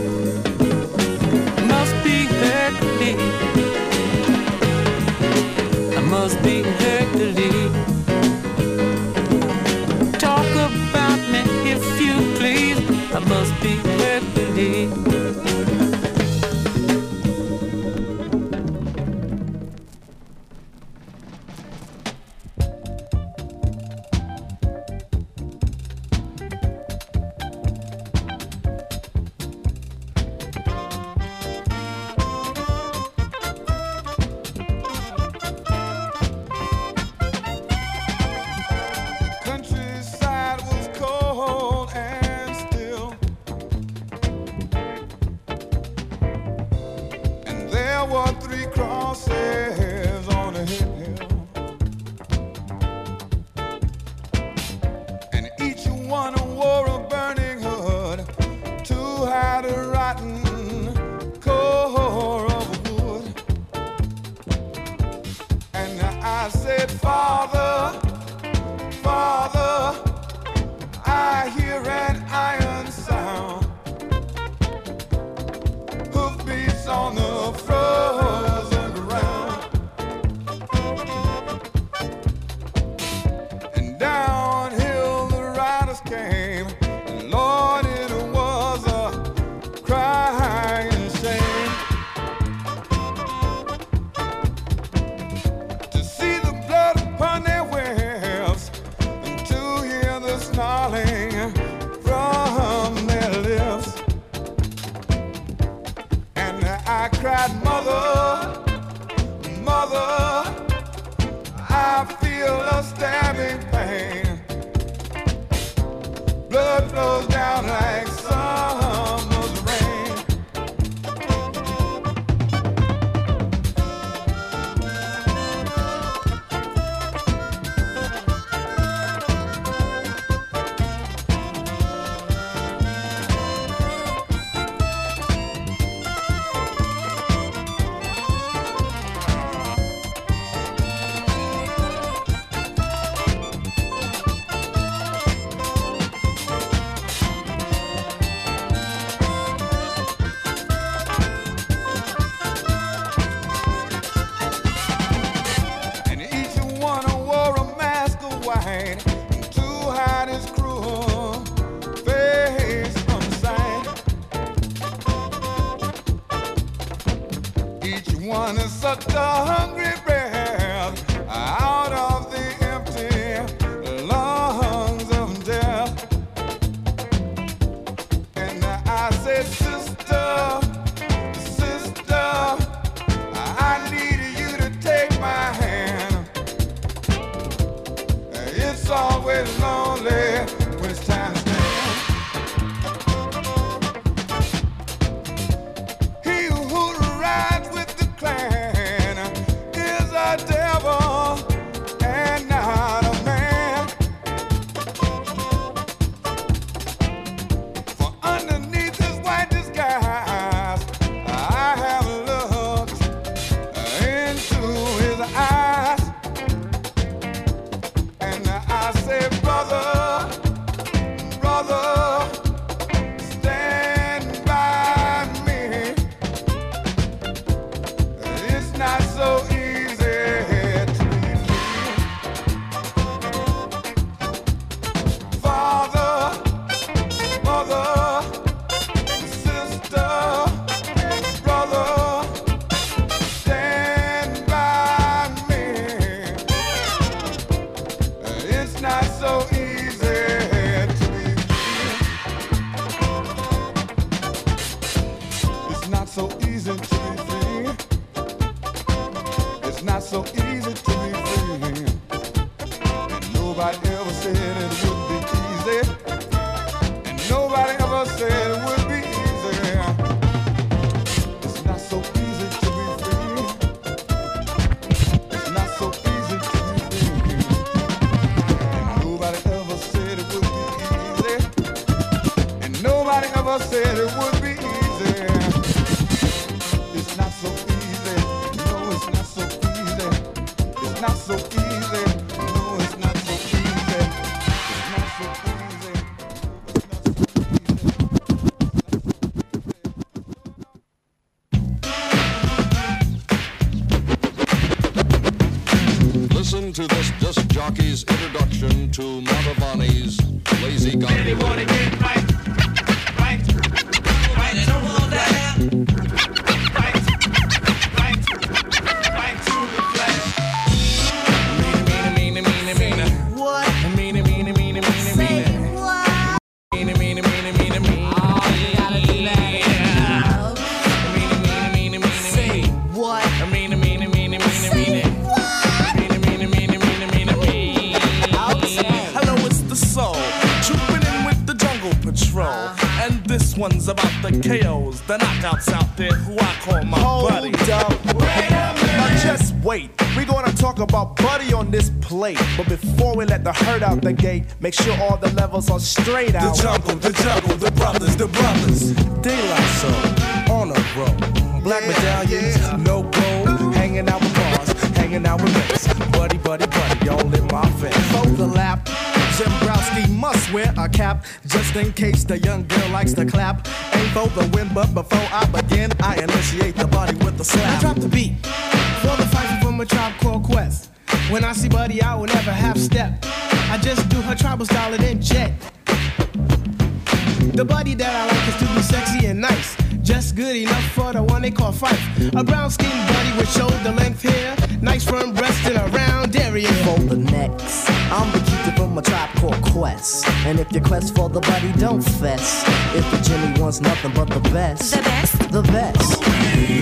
from resting around area. For the next, I'm the keeper from a tribe called Quest. And if your quest for the body, don't fess. If the Jimmy wants nothing but the best, the best, the best.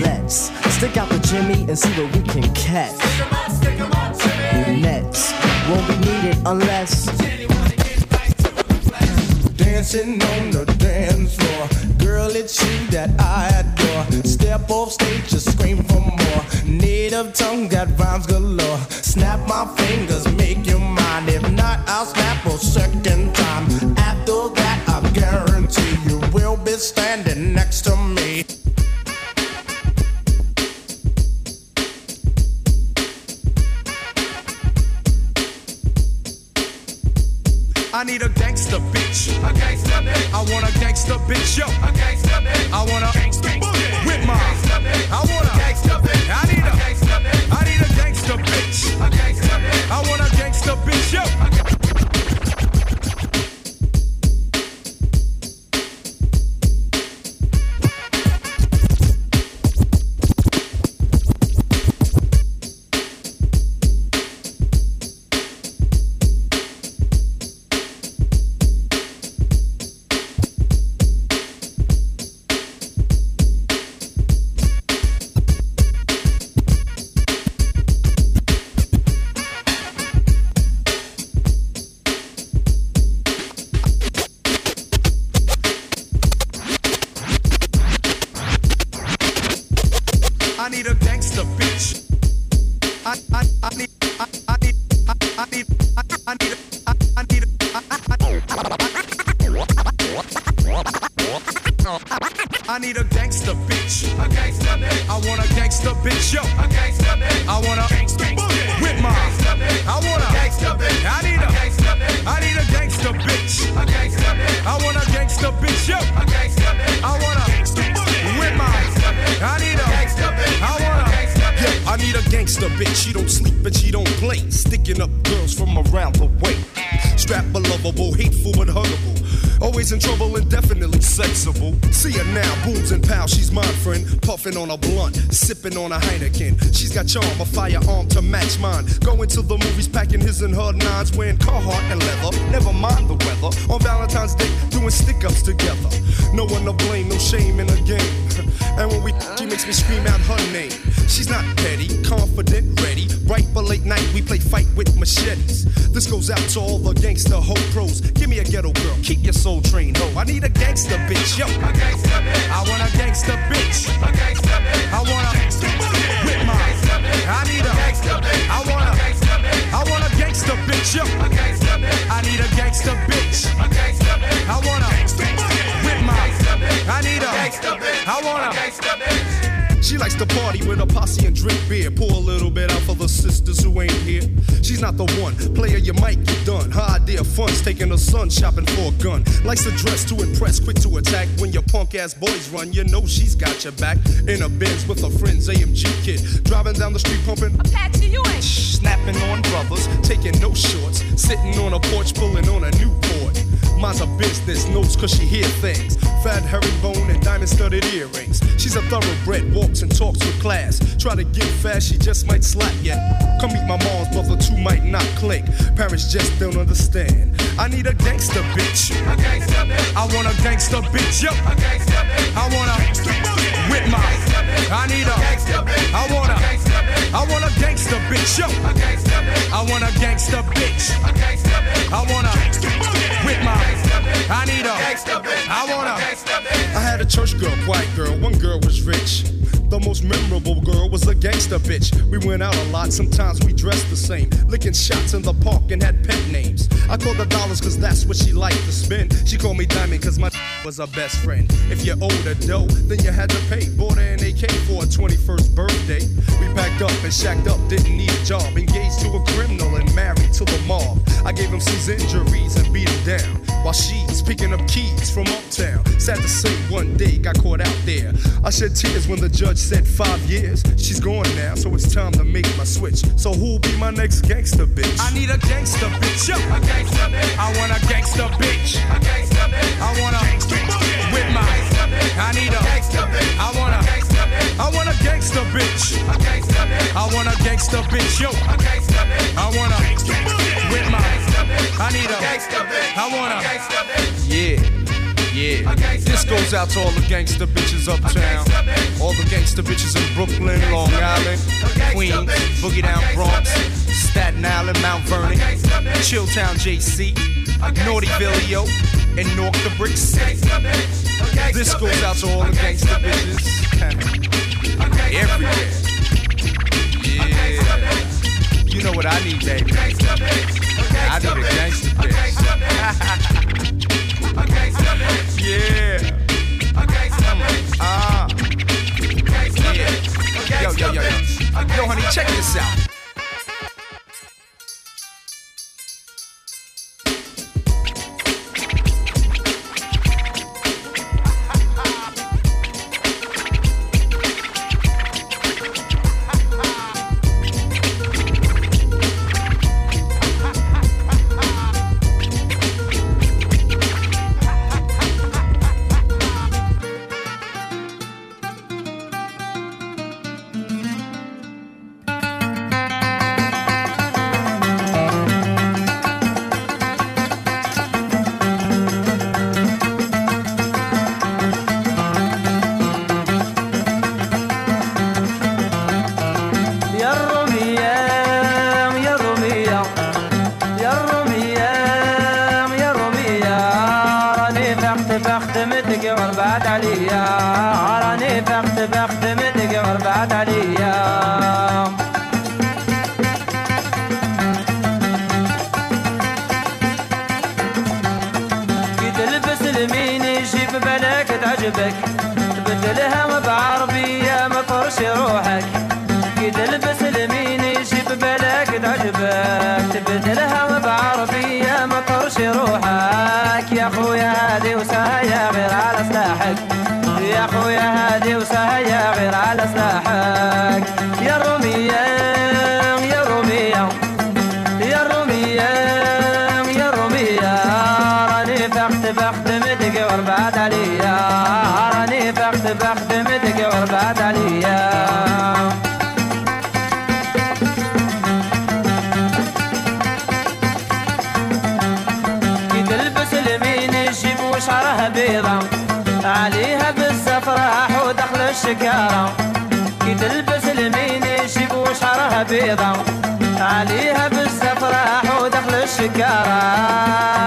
Let's stick out the Jimmy and see what we can catch. Stick 'em up, stick 'em up, Jimmy. Nets won't be needed unless. Dancing on the dance floor, girl, it's you that I adore. Step off stage, just scream for more Native tongue got rhymes galore. Snap my fingers, make you mine. If not, I'll snap a second time. After that, I guarantee you will be standing next to me. I need a gangster bitch. A gangster bitch. I want a gangster bitch, yo. A gangster bitch. I want a gangster boogie with my. I want a gangster bitch. I need I want a gangsta bitch, yo. Sipping on a Heineken. She's got charm, a firearm to match mine. Going to the movies, packing his and her nines, wearing Carhartt and leather. Never mind the weather. On Valentine's Day, doing stick ups together. No one to blame, no shame in the game. And when we, she makes me scream out her name. She's not petty, confident, ready. Right for late night, we play fight with machetes. This goes out to all the gangster ho pros. Give me a ghetto girl, keep your soul trained ho. I need a gangster bitch, yo. A gangster bitch. I want a gangster bitch. A gangster bitch. I want a she likes to party with a posse and drink beer. Pour a little bit out for the sisters who ain't here. She's not the one. Player, you might get done. Her idea of fun's taking her son shopping for a gun. Likes to dress to impress, quick to attack. When your punk ass boys run, you know she's got your back. In a Benz with her friends, AMG kid. Driving down the street pumping. Apache, you ain't. Snapping on brothers, taking no shorts. Sitting on a porch, pulling on a Newport. Mind's a business, knows cause she hear things. Fat herringbone and diamond studded earrings. She's a thoroughbred, walks and talks with class. Try to get fast, she just might slap ya. Come meet my mom's brother, two might not click. Parents just don't understand. I need a gangster bitch. A gangster bitch. I want a gangster bitch, yo. A gangster bitch. I want a with my. I need a gangster bitch. I want a I want a gangster bitch, yo. A gangster bitch. I want a gangster bitch. A gangster bitch. I want a with my. I need a gangster bitch. I want a I had a church girl, white girl. One girl was rich. The most memorable girl was a gangster bitch. We went out a lot, sometimes we dressed the same. Licking shots in the park and had pet names. I called her dollars cause that's what she liked to spend. She called me diamond cause my was her best friend. If you owed her dough, then you had to pay. Bought her an AK for her 21st birthday. We packed up and shacked up, didn't need a job. Engaged to a criminal and married to the mob. I gave him some injuries and beat him down. While she's picking up keys from uptown. Sad to say, one day got caught out there. I shed tears when the judge said five years. She's gone now, so it's time to make my switch. So who'll be my next gangster bitch? I need a gangster bitch, yo. A gangster bitch. I want a gangster bitch. A gangster bitch. I want a with my. I need a gangster bitch. I want a. I want a gangster bitch. A gangster bitch. I want a gangster bitch, yo. A gangster bitch. I want a with my. I need a gangster bitch. I want a yeah. Yeah, this goes out to all the gangster bitches uptown, all the gangster bitches in Brooklyn, Long Island, Queens, Boogie Down Bronx, Staten Island, Mount Vernon, Chilltown, JC, Naughtyville, yo, and North the Brick City. This goes out to all the gangster bitches everywhere. Yeah, you know what I need, baby. I need a gangster bitch. Yeah. Ah. Gangsta Yo, yo, yo. Yo, honey, check this out. بدلها بعربية ما طرش روحك. كي تلبس اليمين يجيب بالك تعجبك. تبدلها بعربية ما طرش روحك. يا خويا هادي وسهيا غير على سلاحك. يا خويا هادي وسهيا غير على سلاحك. يا رومية بيضة عليها بالزفراح ودخل الشكارة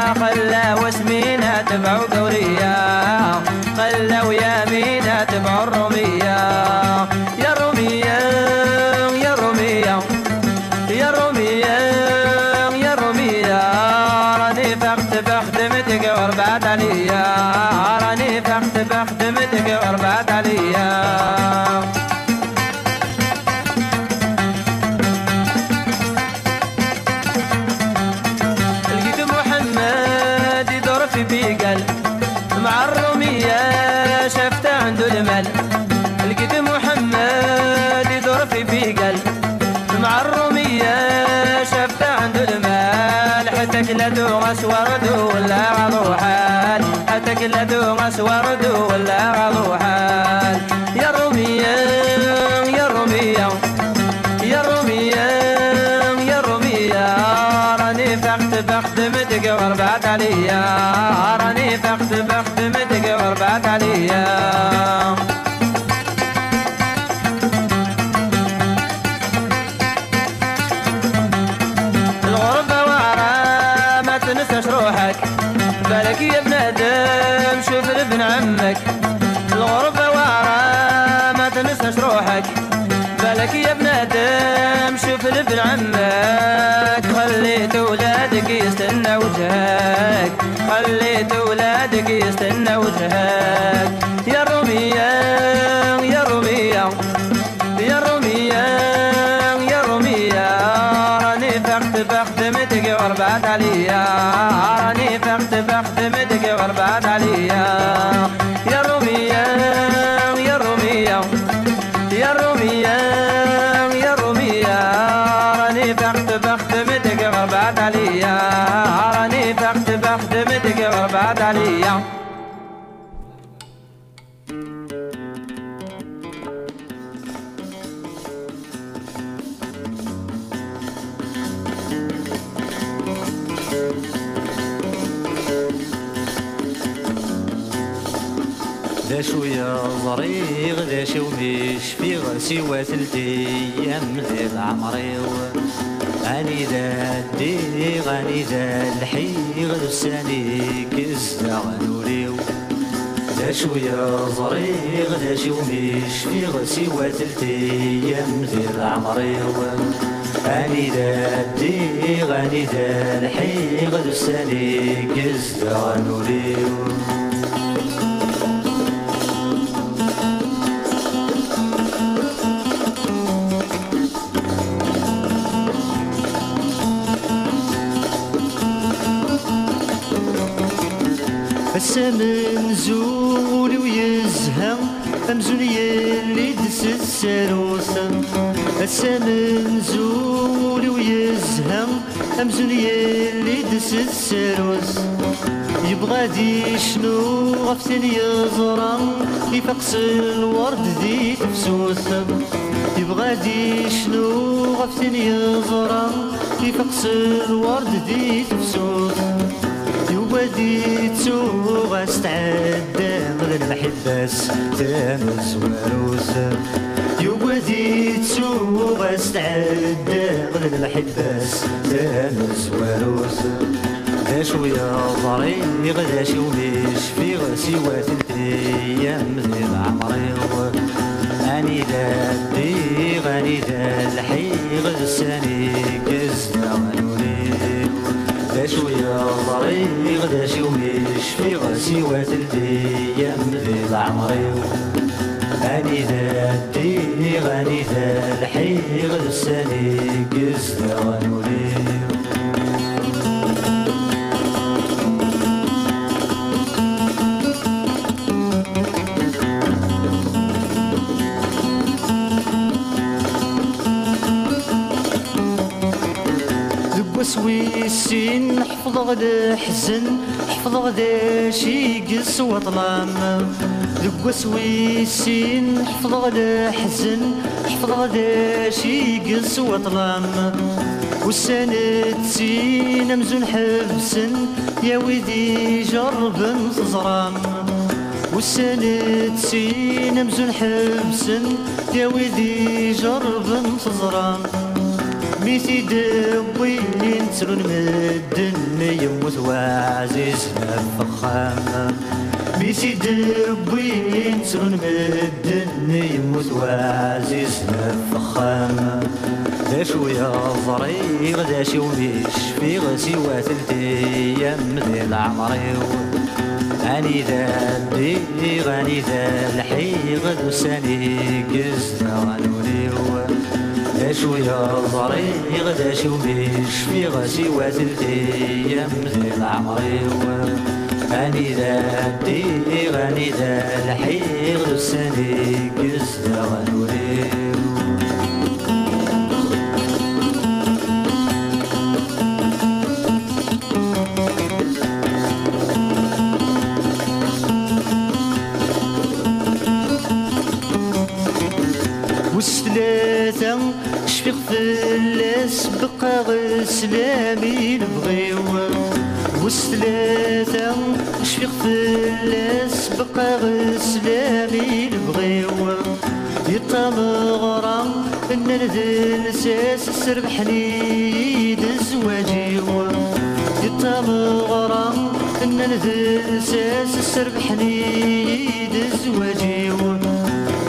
عمري غدا شوميش في غسي وثلتي يا مليل عمري غني ذا الدي غني ذا الحي غدا سانيك الزاغ نوريو دا شوية ظري غدا شوميش في غسي وثلتي يا مليل عمري غني ذا الدي غني ذا الحي غدا سانيك الزاغ نوريو السمن زول ويزهم أمزون يلي دس السروسة السمن زول ويزهم أمزون يلي دس السروس يبغى دي شنو غفتن يزرع يفقس الورد دي تفسوسة يبغى دي شنو غفتن يزرع يفقس الورد دي تفسوسة وديتو غستعدى غير محبس تام الزوار وزار يوديتو غستعدى غير محبس تام الزوار وزار غداش ويا ضري غداش وليش في غسي وثنتيام ذي العمري أني ذا الدي غني ذا الحي غساني شوية ضري غدا شي ويش في غسي واتلدي يا مدي عمري أني ذا الدين غني ذا الحي غدا السني قزدا ونولي. وسويسين حفظ غدا حزن حفظ غدا شي قس وطلام. ذب وسويسين حفظ غدا حزن حفظ غدا شي قس وطلام. والسند سين مزون حبسن يا ويدي جرب تزرام والسند سين مزون حبسن يا ويدي جرب تزرام مي تيدوي اللي نسلو نمدن يموت وعزيز فخام مي تيدوي اللي نسلو نمدن يموت وعزيز فخام دا شوية ضريغ دا شي وميش في غسي وثلت أيام ذي العمريو اني ذا الديغ اني ذا الحيغ دوساني قزنا عنوليو غدا شوية صري غدا شو بيش في غشي واتلتي يا مزيل عمري أني ذا غني أني ذا الحير السني قزة غنوري. شفيق فلاس بقى غير سلامي نبغيو والثلاثة شفيق فلاس بقى غير سلامي نبغيو يطمغرا إن نذل ساس سربح ليد الزواجي يطمغرا إن نذل ساس سربح ليد دزواجي.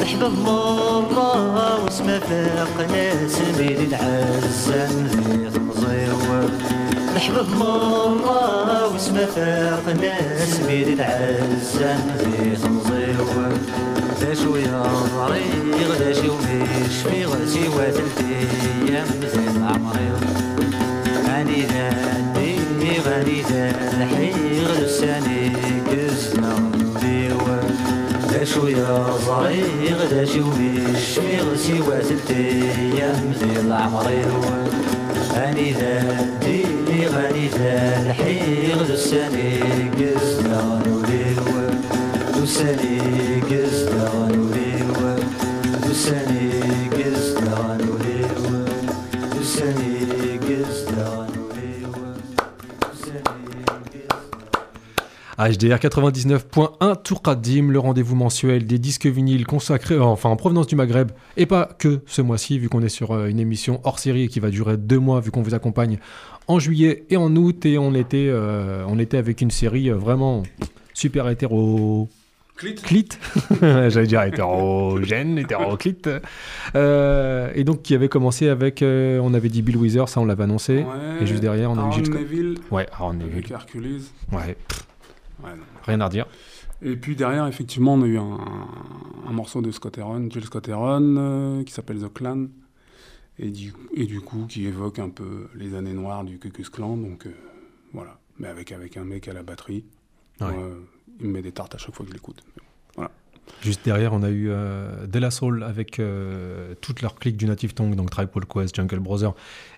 نحب مرة واسم فاق ناس من العزة في خزيوة مرة واسم فاق ناس من العزة في مزيوة داش ويا ضريغ داشو مش في غزي وثلتي يا مثل عمري. غني ذا غني ذا غلساني لساني كزنا وديوه نوليو ذا شوية ضري غدا شي ومش في غسي وثلثي ايام مثل عمري اني ذا دي غني ذا الحي غدو الساني قزنا نوليو دوساني قزنا نوليو دوساني قزنا نوليو دوساني قزنا HDR 99.1 Tourkadim, le rendez-vous mensuel des disques vinyles consacrés, euh, enfin en provenance du Maghreb, et pas que ce mois-ci, vu qu'on est sur euh, une émission hors série qui va durer deux mois, vu qu'on vous accompagne en juillet et en août, et on était, euh, on était avec une série vraiment super hétéro. Clit. J'allais dire hétérogène, hétéroclite. Euh, et donc qui avait commencé avec, euh, on avait dit Bill Withers, ça on l'avait annoncé, Ouais, et juste derrière on a Aaron eu Gilles Neville. Ouais, Aaron Neville. Avec Hercules. Ouais. Ouais, non. Rien à redire. Et puis derrière, effectivement, on a eu un, un morceau de Scott Heron, Jill Scott Heron, euh, qui s'appelle The Clan, et du, et du coup, qui évoque un peu les années noires du Ku Klan, donc euh, voilà. Mais avec, avec un mec à la batterie. Ouais. Il me met des tartes à chaque fois que je l'écoute. Juste derrière, on a eu euh, De La Soul avec euh, toute leur clique du Native Tongue, donc Tribe Called Quest, Jungle Brother.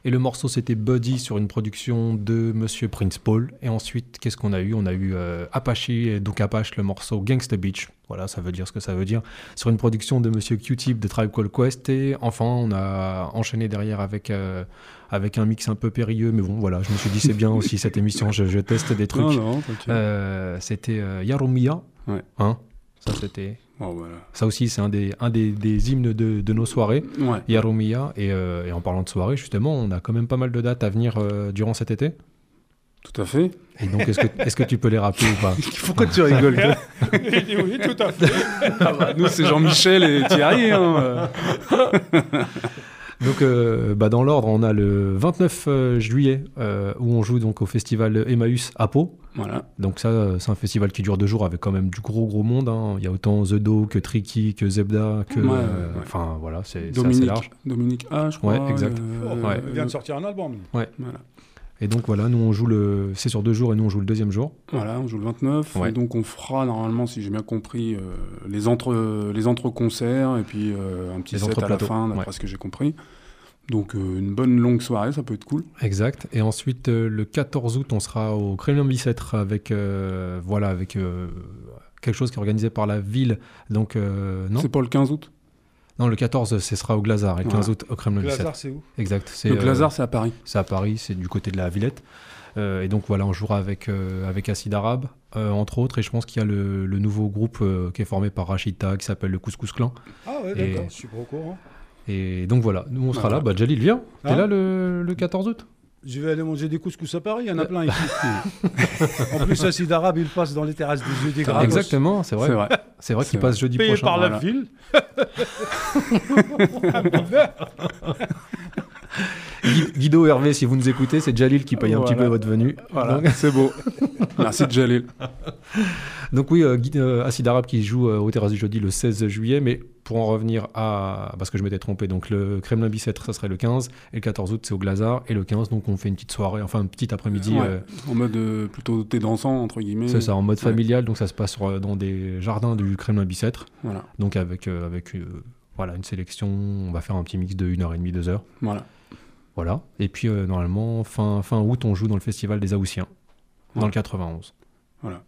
Et le morceau, c'était Buddy sur une production de Monsieur Prince Paul. Et ensuite, qu'est-ce qu'on a eu? On a eu euh, Apache, et donc Apache, le morceau Gangsta Beach. Voilà, ça veut dire ce que ça veut dire. Sur une production de Monsieur Q-Tip de Tribe Called Quest. Et enfin, on a enchaîné derrière avec, euh, avec un mix un peu périlleux. Mais bon, voilà, je me suis dit, c'est bien aussi cette émission. Je, je teste des trucs. C'était. Ouais. Hein? Ça, c'était. Voilà. Ça aussi, c'est un des, un des, des hymnes de, de nos soirées, Ouais. Et, euh, et en parlant de soirée, justement, on a quand même pas mal de dates à venir euh, durant cet été. Tout à fait. Et donc, est-ce que, est que tu peux les rappeler ou pas? Pourquoi tu rigoles toi? Il dit oui, tout à fait. Ah bah, Nous, c'est Jean-Michel et Thierry. hein. Donc, euh, bah, dans l'ordre, on a le 29 euh, juillet euh, où on joue donc au festival Emmaüs à Pau. Voilà. Donc ça, euh, c'est un festival qui dure deux jours avec quand même du gros gros monde. hein. Il y a autant The Do que Tricky, que Zebda, que, Ouais, ouais, euh, ouais. enfin voilà, c'est assez Dominique, large. Dominique A, je crois. Ouais, exact. euh, Ouais. Il vient de sortir un album. Ouais. Voilà. Et donc voilà, nous on joue le, c'est sur deux jours et nous on joue le deuxième jour. Voilà, on joue le 29. Ouais. Et donc on fera normalement, si j'ai bien compris, euh, les entre les entre concerts et puis euh, un petit Les set à la fin, d'après ouais. ce que j'ai compris. Donc euh, une bonne longue soirée, ça peut être cool. Exact. Et ensuite, le 14 août, on sera au Kremlin Bicêtre avec, voilà, avec quelque chose qui est organisé par la ville. Donc, non C'est pas le 15 août? Non, le 14, ce sera au Glazard et le 15 Voilà. août au Kremlin Glazard, Bicêtre. c'est où? Exact. Le Glazard, c'est à Paris. C'est à Paris, c'est du côté de la Villette. Euh, et donc voilà, on jouera avec, euh, avec Acid Arabe, euh, entre autres. Et je pense qu'il y a le, le nouveau groupe euh, qui est formé par Rachida qui s'appelle le Couscous Clan. Ah ouais, Et- d'accord, je suis pas au courant. Et donc voilà, nous on sera Voilà. là. Bah, Jalil, viens. T'es Hein là le, le 14 août? Je vais aller manger des couscous à Paris, il y en a plein ici. en plus, Acide Arabe, il passe dans les terrasses des yeux des. Exactement, c'est vrai. C'est vrai. C'est vrai qu'il C'est passe jeudi Payé prochain. par la ville. Gui- Guido Hervé, si vous nous écoutez, c'est Jalil qui paye un petit peu votre venue. Voilà, Donc- c'est beau. Merci Jalil. Donc oui, euh, euh, Acid Arabe qui joue euh, au Terrasse du Jeudi le 16 juillet, mais pour en revenir à... Parce que je m'étais trompé, donc le Kremlin Bicêtre, ça serait le 15, et le 14 août, c'est au Glazard, et le 15, donc on fait une petite soirée, enfin un petit après-midi. Ouais, euh, En mode euh, plutôt thé dansant, entre guillemets. c'est ça, en mode Ouais. familial, donc ça se passe sur, dans des jardins du Kremlin Bicêtre. Voilà. Donc avec, euh, avec euh, voilà, une sélection, on va faire un petit mix de 1h30, 2h. Voilà. Voilà. Et puis euh, normalement, fin, fin août, on joue dans le festival des Aoussiens, dans le 91. Voilà.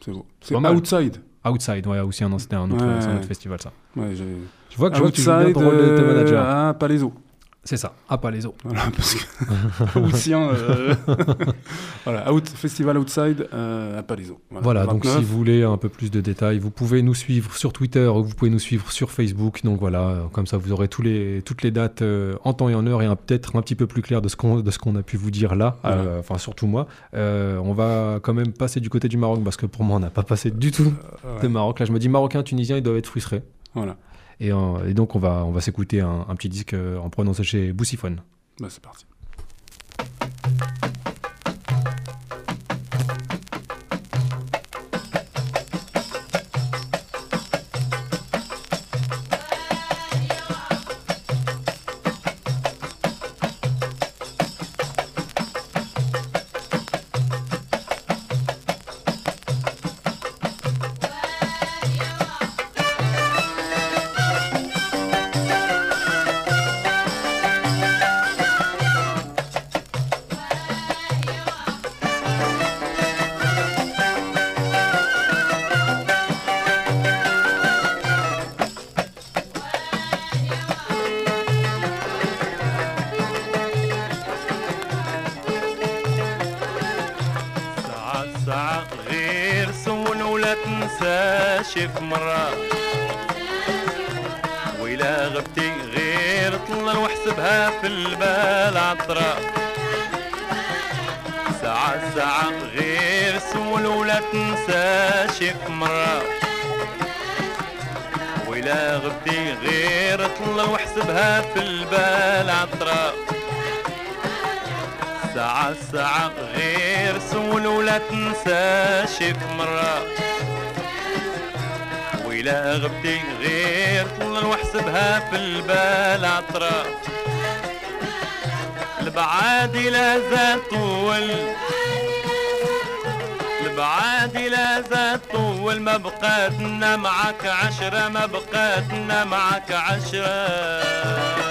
C'est beau. C'est. Outside. Outside, ouais, Aoussiens, non, c'était un Ouais, un autre festival, ça. Ouais, Je vois que, je vois que tu joues bien ton rôle de, de manager. à Palaiso. C'est ça, à Palaiso. Voilà, parce que Outsien, euh, voilà, out, festival Outside euh, à Palaiso. Voilà, donc 29. si vous voulez un peu plus de détails, vous pouvez nous suivre sur Twitter ou vous pouvez nous suivre sur Facebook. Donc voilà, comme ça vous aurez tous les, toutes les dates euh, en temps et en heure et peut-être un petit peu plus clair de ce qu'on a pu vous dire là, Voilà. Enfin surtout moi. On va quand même passer du côté du Maroc parce que pour moi on n'a pas passé du tout ouais. de Maroc. Là je me dis Marocains, Tunisiens, ils doivent être frustrés. Voilà. Et, euh, et donc on va, on va s'écouter un, petit disque euh, en ça chez Boussiphone. Bah, c'est parti. تنسى شي في مرة. وإلا غبتي غير طلل واحسبها في البال عطرة. ساعة ساعة غير سول ولا تنسى شي في مرة. وإلا غبتي غير طلل واحسبها في البال عطرة. البعاد لا زاد طول. البعاد لا زاد طول ما بقات لنا معك عشرة ما بقات لنا معك عشرة.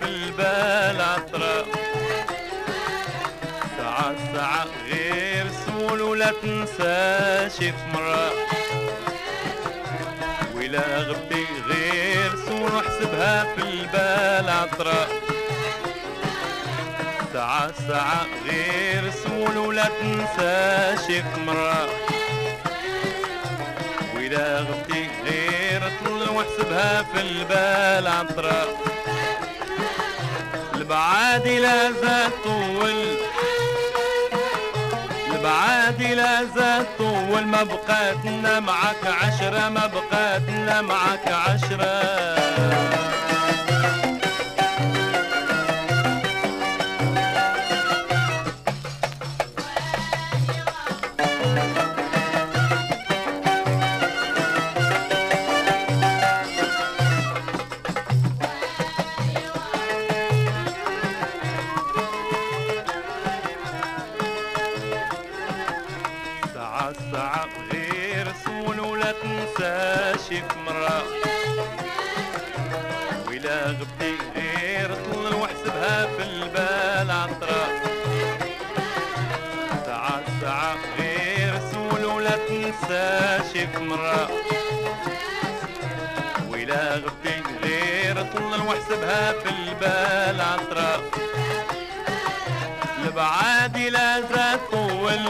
في البال عطرة. ساعة ساعة غير سول ولا تنسى شي في مرة. وإلا غبتي غير البال ساعة ساعة غير سول ولا تنساش في مرة. وإذا غبتي غير طل واحسبها في البال عطرة. البعاد لا زاد طول. البعاد لا زاد طول. ما بقاتنا معك عشرة ما بقاتنا معك عشرة. واحسبها في البال عطرة. البعاد لا طول.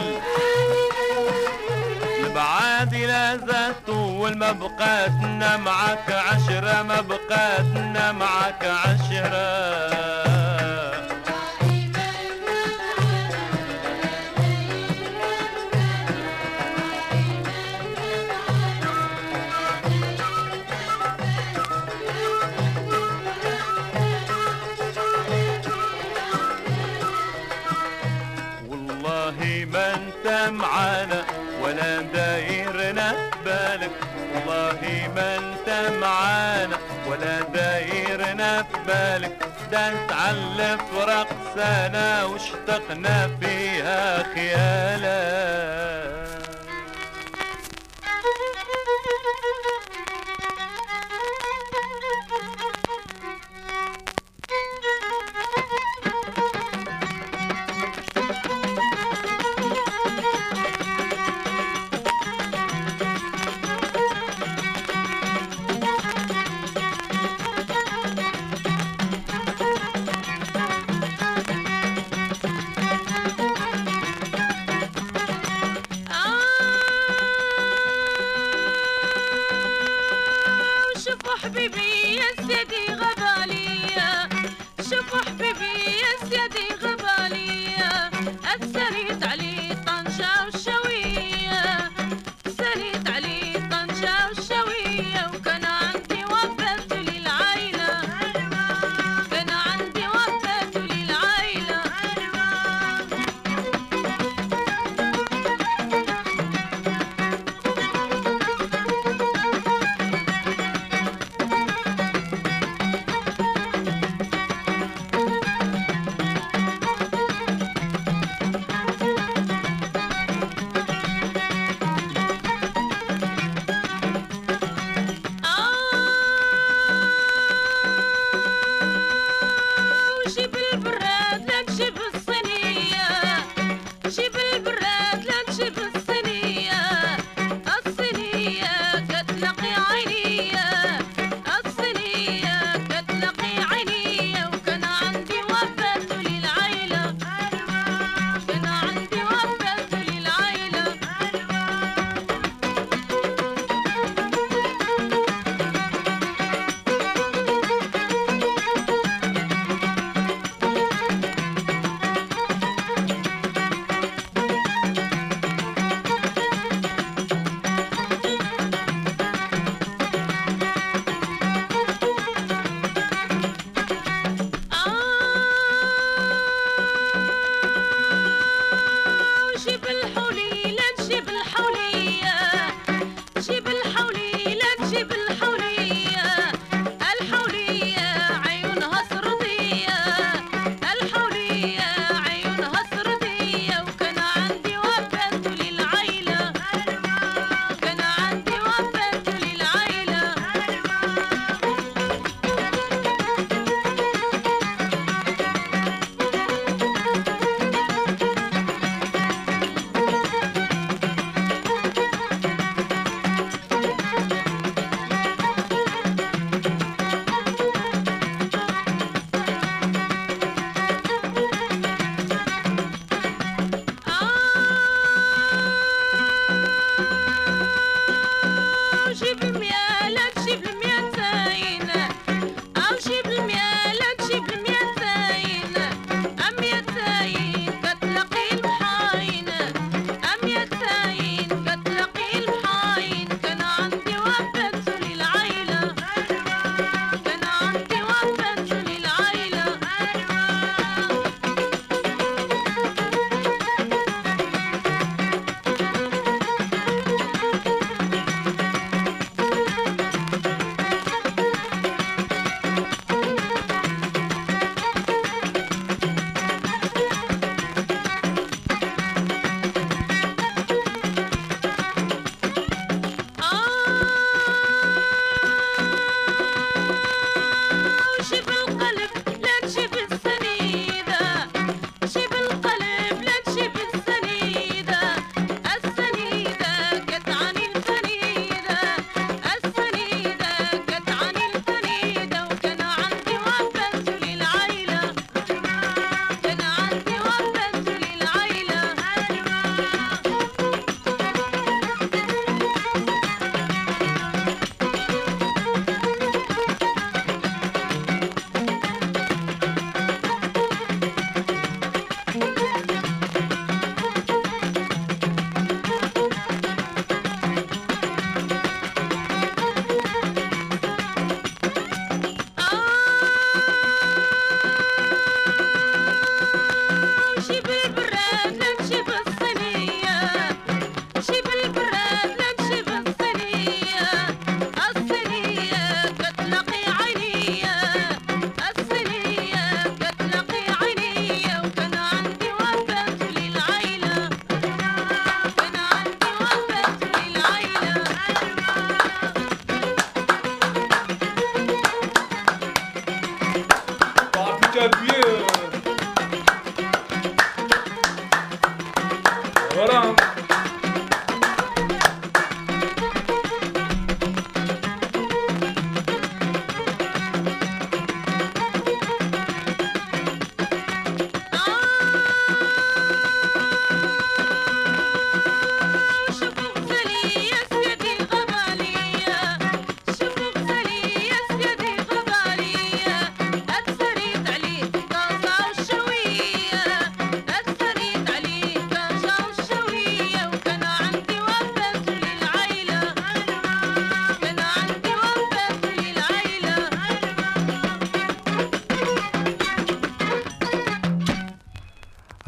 البعاد لا طول. ما بقاتنا معك عشرة ما بقاتنا معك عشرة. دايرنا في بالك ده نتعلف رقصنا واشتقنا فيها خيالك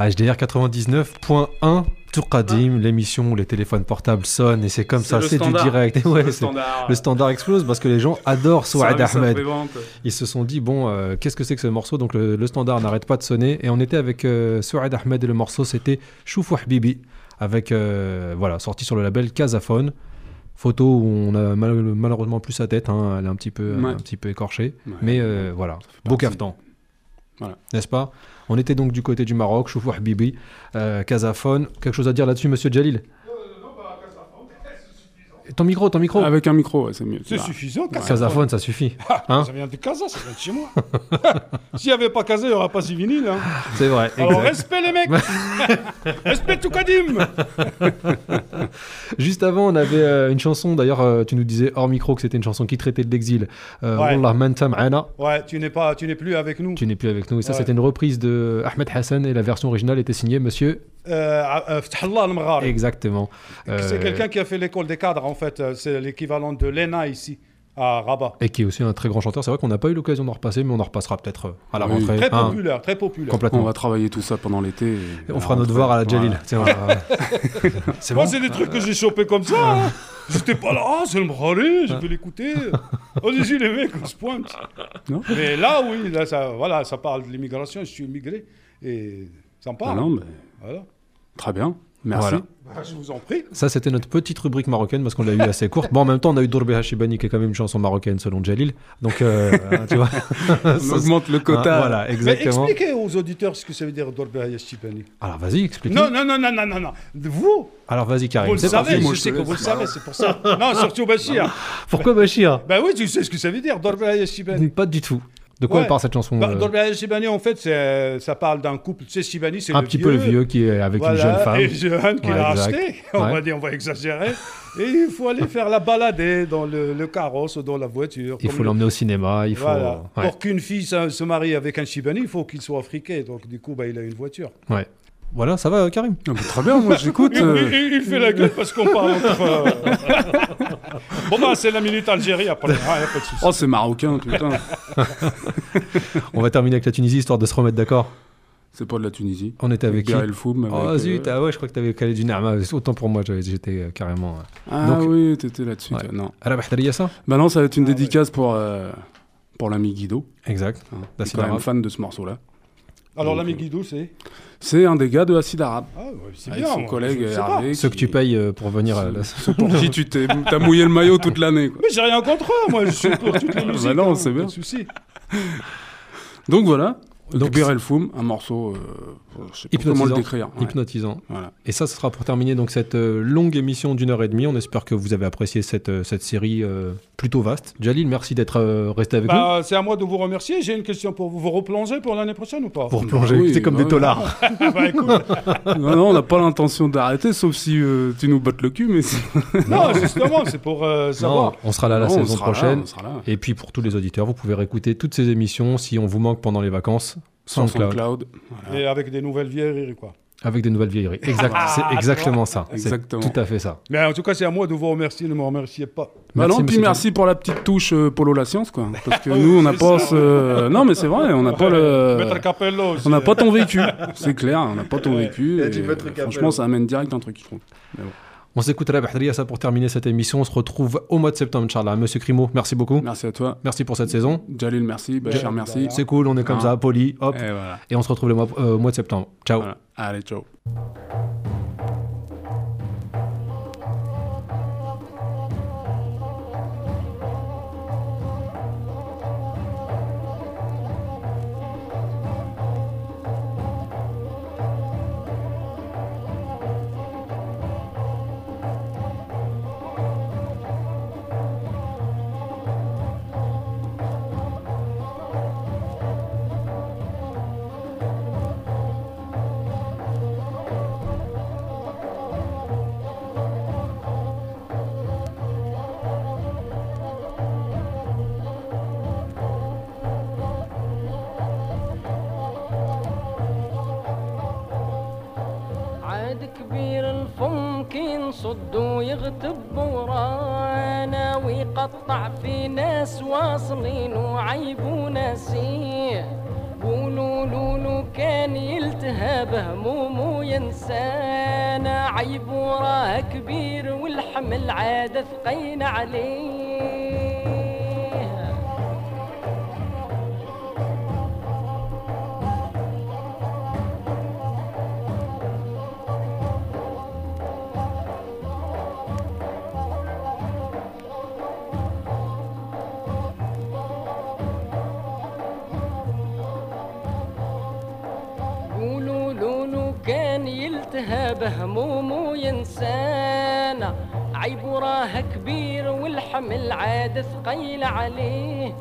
HDR99.1 Toukadim, l'émission où les téléphones portables sonnent et c'est comme ça, c'est du direct. Le, standard. explose parce que les gens adorent Souad Ahmed. Ils se sont dit, bon, euh, qu'est-ce que c'est que ce morceau? Donc le, standard n'arrête pas de sonner et on était avec euh, Souad Ahmed et le morceau c'était Choufou Habibi, avec, euh, voilà, sorti sur le label Casaphone. Photo où on a malheureusement plus sa tête, hein. elle est un petit peu, un petit peu écorchée, mais euh, voilà, beau caftan. N'est-ce pas? On était donc du côté du Maroc, Choufou Habibi, euh, Casaphone. Quelque chose à dire là-dessus, monsieur Jalil Ton micro, ton micro Avec un micro, ouais, c'est mieux. C'est Ah. suffisant. Casaphone, ça suffit. Hein ça vient de Casa, ça vient de chez moi. S'il n'y avait pas Casa, il n'y aurait pas si vinyle. Hein. C'est vrai, Alors exact. respect les mecs Respect tout Kadim Juste avant, on avait euh, une chanson, d'ailleurs, euh, tu nous disais hors micro que c'était une chanson qui traitait de l'exil. Euh, Ouais. Wallah. Ouais, tu n'es pas, tu n'es plus avec nous. Tu n'es plus avec nous. Et ça, Ouais. c'était une reprise de Ahmed Hassan et la version originale était signée monsieur. Euh, euh. Exactement. C'est Euh, quelqu'un qui a fait l'école des cadres, en fait. C'est l'équivalent de l'ENA ici, à Rabat. Et qui est aussi un très grand chanteur. C'est vrai qu'on n'a pas eu l'occasion d'en repasser, mais on en repassera peut-être à la Oui. rentrée. Très hein. populaire, très populaire. Complètement. On va travailler tout ça pendant l'été. on fera nos rentrée. devoirs à la Jalil. Voilà. Euh, c'est Moi, bon c'est des trucs que j'ai chopés comme ça. hein. J'étais pas là, ah, c'est le Mghari, je peux l'écouter. Allez-y, les mecs, on se pointe. Non. Mais là, oui, là, ça, voilà, ça parle de l'immigration. Je suis immigré et ça me Ah parle. non, mais Voilà. Très bien. Merci. Voilà. Bah, je vous en prie. Ça, c'était notre petite rubrique marocaine parce qu'on l'a eu assez courte. Bon, en même temps, on a eu Dourbe Hachibani qui est quand même une chanson marocaine selon Jalil. Donc, euh, tu vois. On augmente le quota. Ah, voilà, Mais exactement. expliquez aux auditeurs ce que ça veut dire Dorbe Hayashibani. Alors, vas-y, explique. Non, non, non, non, non, non, non. Vous, Alors, vas-y, Karim. vous le savez, parti. je sais que vous le savez, c'est pour ça. Non, surtout Bachir. Pourquoi Bachir? Ben oui, tu sais ce que ça veut dire, Dorbe Hayashibani. Pas du tout. De quoi Ouais. elle parle cette chanson Bah, euh, Dorbe Hayashibani, en fait, c'est- ça parle d'un couple. Tu sais, Shibani, c'est Un le petit vieux. peu le vieux qui est avec une jeune femme. Et jeune qui Ouais, l'a acheté. On Ouais. va dire, on va exagérer. Et il faut aller faire la balader dans le, le carrosse ou dans la voiture. Il faut le- l'emmener au cinéma. Il faut. Voilà. Ouais. Pour qu'une fille se, marie avec un Shibani, il faut qu'il soit friqué. Donc, du coup, bah, il a une voiture. Ouais. Voilà, ça va, Karim Ah, bah, très bien, moi j'écoute. Il, euh, il- il fait la gueule parce qu'on parle entre. euh, bon, bah, c'est la minute Algérie après. Ah, pas de souci. Oh, c'est marocain, putain. On va terminer avec la Tunisie histoire de se remettre d'accord. C'est pas de la Tunisie. On était avec qui Biar El Foum. Oh avec, zut, euh, ah ouais, je crois que t'avais calé du Narma. Autant pour moi, j'étais euh, carrément. euh, Ah Donc- oui, t'étais là-dessus. Ouais. Non. Bahdaria, ça? Bah non, ça va être une dédicace pour, euh, pour l'ami Guido. Exact. Hein, qui est quand même fan de ce morceau-là. Alors, l'ami euh, Guido, c'est. C'est un des gars de Acide Arabe. Ah, ouais, c'est bien. son moi, collègue pas. Hervé. Ceux que tu payes euh, pour venir. à la- Ceux pour qui tu t'es, t'as mouillé le maillot toute l'année. quoi. Mais j'ai rien contre eux, moi, je suis pour toutes les Bah musiques. non, hein, c'est pas bien. de souci. Donc voilà. Donc, El Foum, un morceau. euh, sais pas comment le Hypnotisant. décrire. Ouais. Hypnotisant. Voilà. Et ça, ce sera pour terminer donc cette euh, longue émission d'une heure et demie. On espère que vous avez apprécié cette, euh, cette série euh, plutôt vaste. Jalil, merci d'être euh, resté avec Bah, c'est à moi de vous remercier. J'ai une question pour vous. Vous replongez pour l'année prochaine ou pas? Nous. Pour plonger, oui, c'est comme bah des tolards. Bah, non, non, on n'a pas l'intention d'arrêter, sauf si euh, tu nous bottes le cul, mais c'est- Non, justement, c'est pour euh, savoir. Non, on sera là la Non, on saison prochaine. on sera là. Et puis pour tous les auditeurs, vous pouvez réécouter toutes ces émissions si on vous manque pendant les vacances. Sans SoundCloud. SoundCloud. Et avec des nouvelles vieilleries, quoi. Avec des nouvelles vieilleries. Exact, Ah, c'est exactement ça. C'est Exactement. Tout à fait ça. Mais en tout cas, c'est à moi de vous remercier. Ne me remerciez pas. Bah Merci, non, puis merci pour la petite touche euh, Polo la science, quoi. Parce que nous, on n'a pas ça, ce. Non, mais c'est vrai, on n'a pas Maître le. Capello aussi. On n'a pas ton vécu, c'est clair, on n'a pas ton vécu. Et, euh, Capello. franchement, ça amène direct un truc, je trouve. Mais bon. On s'écoute à la Bahdaria, ça pour terminer cette émission. On se retrouve au mois de septembre, Inch'Allah. Monsieur Crimo, merci beaucoup. Merci à toi. Merci pour cette saison. Jalil, merci. Bachir, merci. C'est cool, on est comme ça, poli, hop. Et voilà. Et on se retrouve le mois, euh, au mois de septembre. Ciao. Voilà. Allez, ciao. كي نصد ويغتب ورانا ويقطع في ناس واصلين وعيب وناسيه. قولوا لولو كان يلتهى بهموم وينسانا عيب وراه كبير والحمل عاد ثقين عليه. عاد ثقيل عليه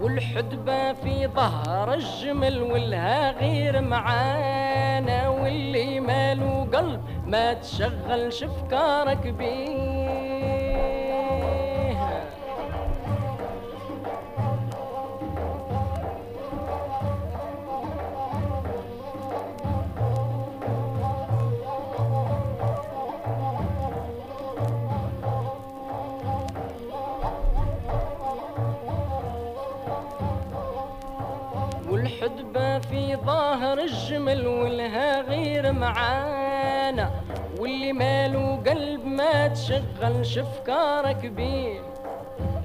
والحدبة في ظهر الجمل والها غير معانا واللي ماله قلب ما تشغلش افكارك بيه. افكارك بيه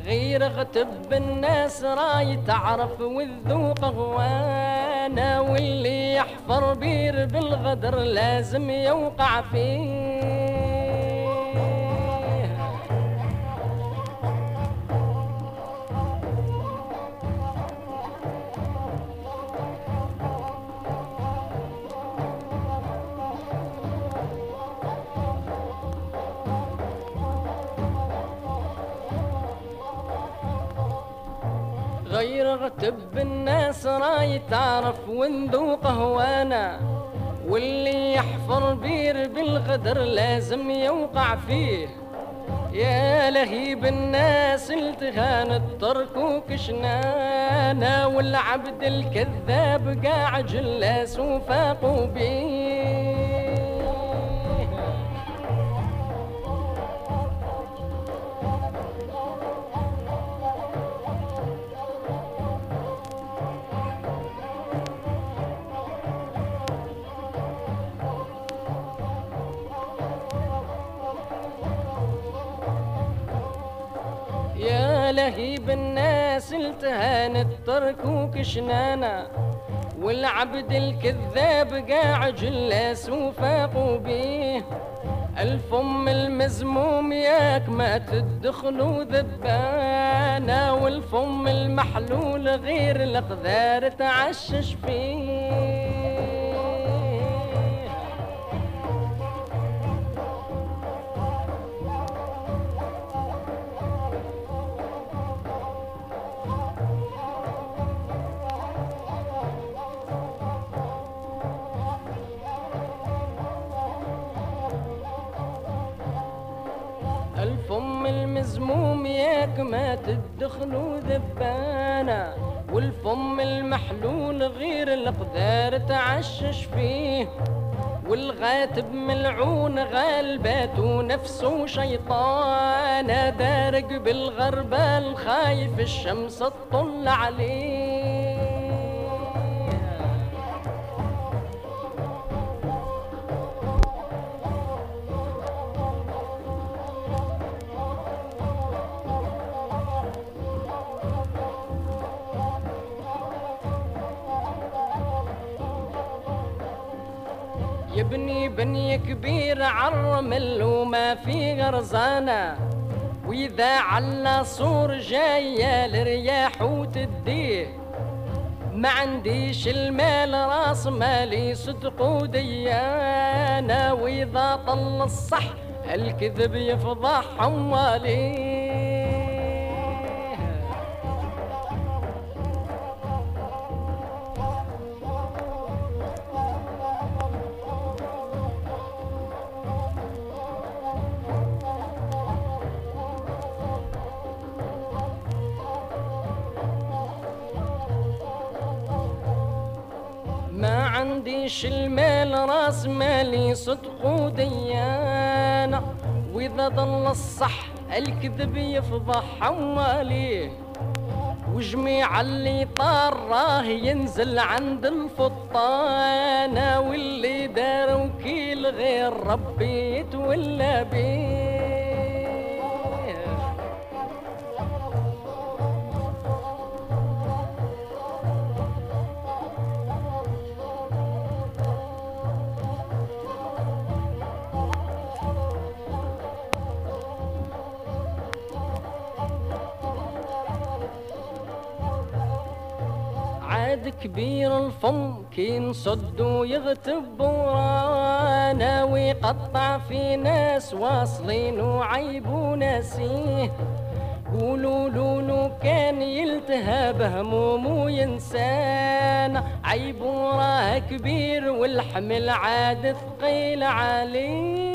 غير غتب الناس راي تعرف والذوق غوانا واللي يحفر بير بالغدر لازم يوقع فيه. غتب الناس راي تعرف وندوق هوانا واللي يحفر بير بالغدر لازم يوقع فيه. يا لهيب الناس التهان التركوك شنانا والعبد الكذاب قاع جلاس وفاقوا بيه لهيب الناس التهانت تركوك شنانا والعبد الكذاب قاع جلاس وفاقوا بيه الفم المزموم ياك ما تدخلوا ذبانا والفم المحلول غير القذار تعشش فيه. والغاتب ملعون غالبات ونفسه شيطان دارق بالغربال خايف الشمس تطل عليه. كبير عالرمل وما في غرزانة وإذا على صور جاية الرياح وتديه ما عنديش المال راس مالي صدق وديانة وإذا طل الصح الكذب يفضح حواليه مالي صدق وديانة وإذا ضل الصح الكذب يفضح حواليه. وجميع اللي طار راه ينزل عند الفطانة واللي دار وكيل غير ربي يتولى بيه كبير الفم كي نصد ويغتب ورانا ويقطع في ناس واصلين وعيب وناسيه قولوا لولو كان يلتهب هموم وينسانا عيب وراه كبير والحمل عاد ثقيل عليه.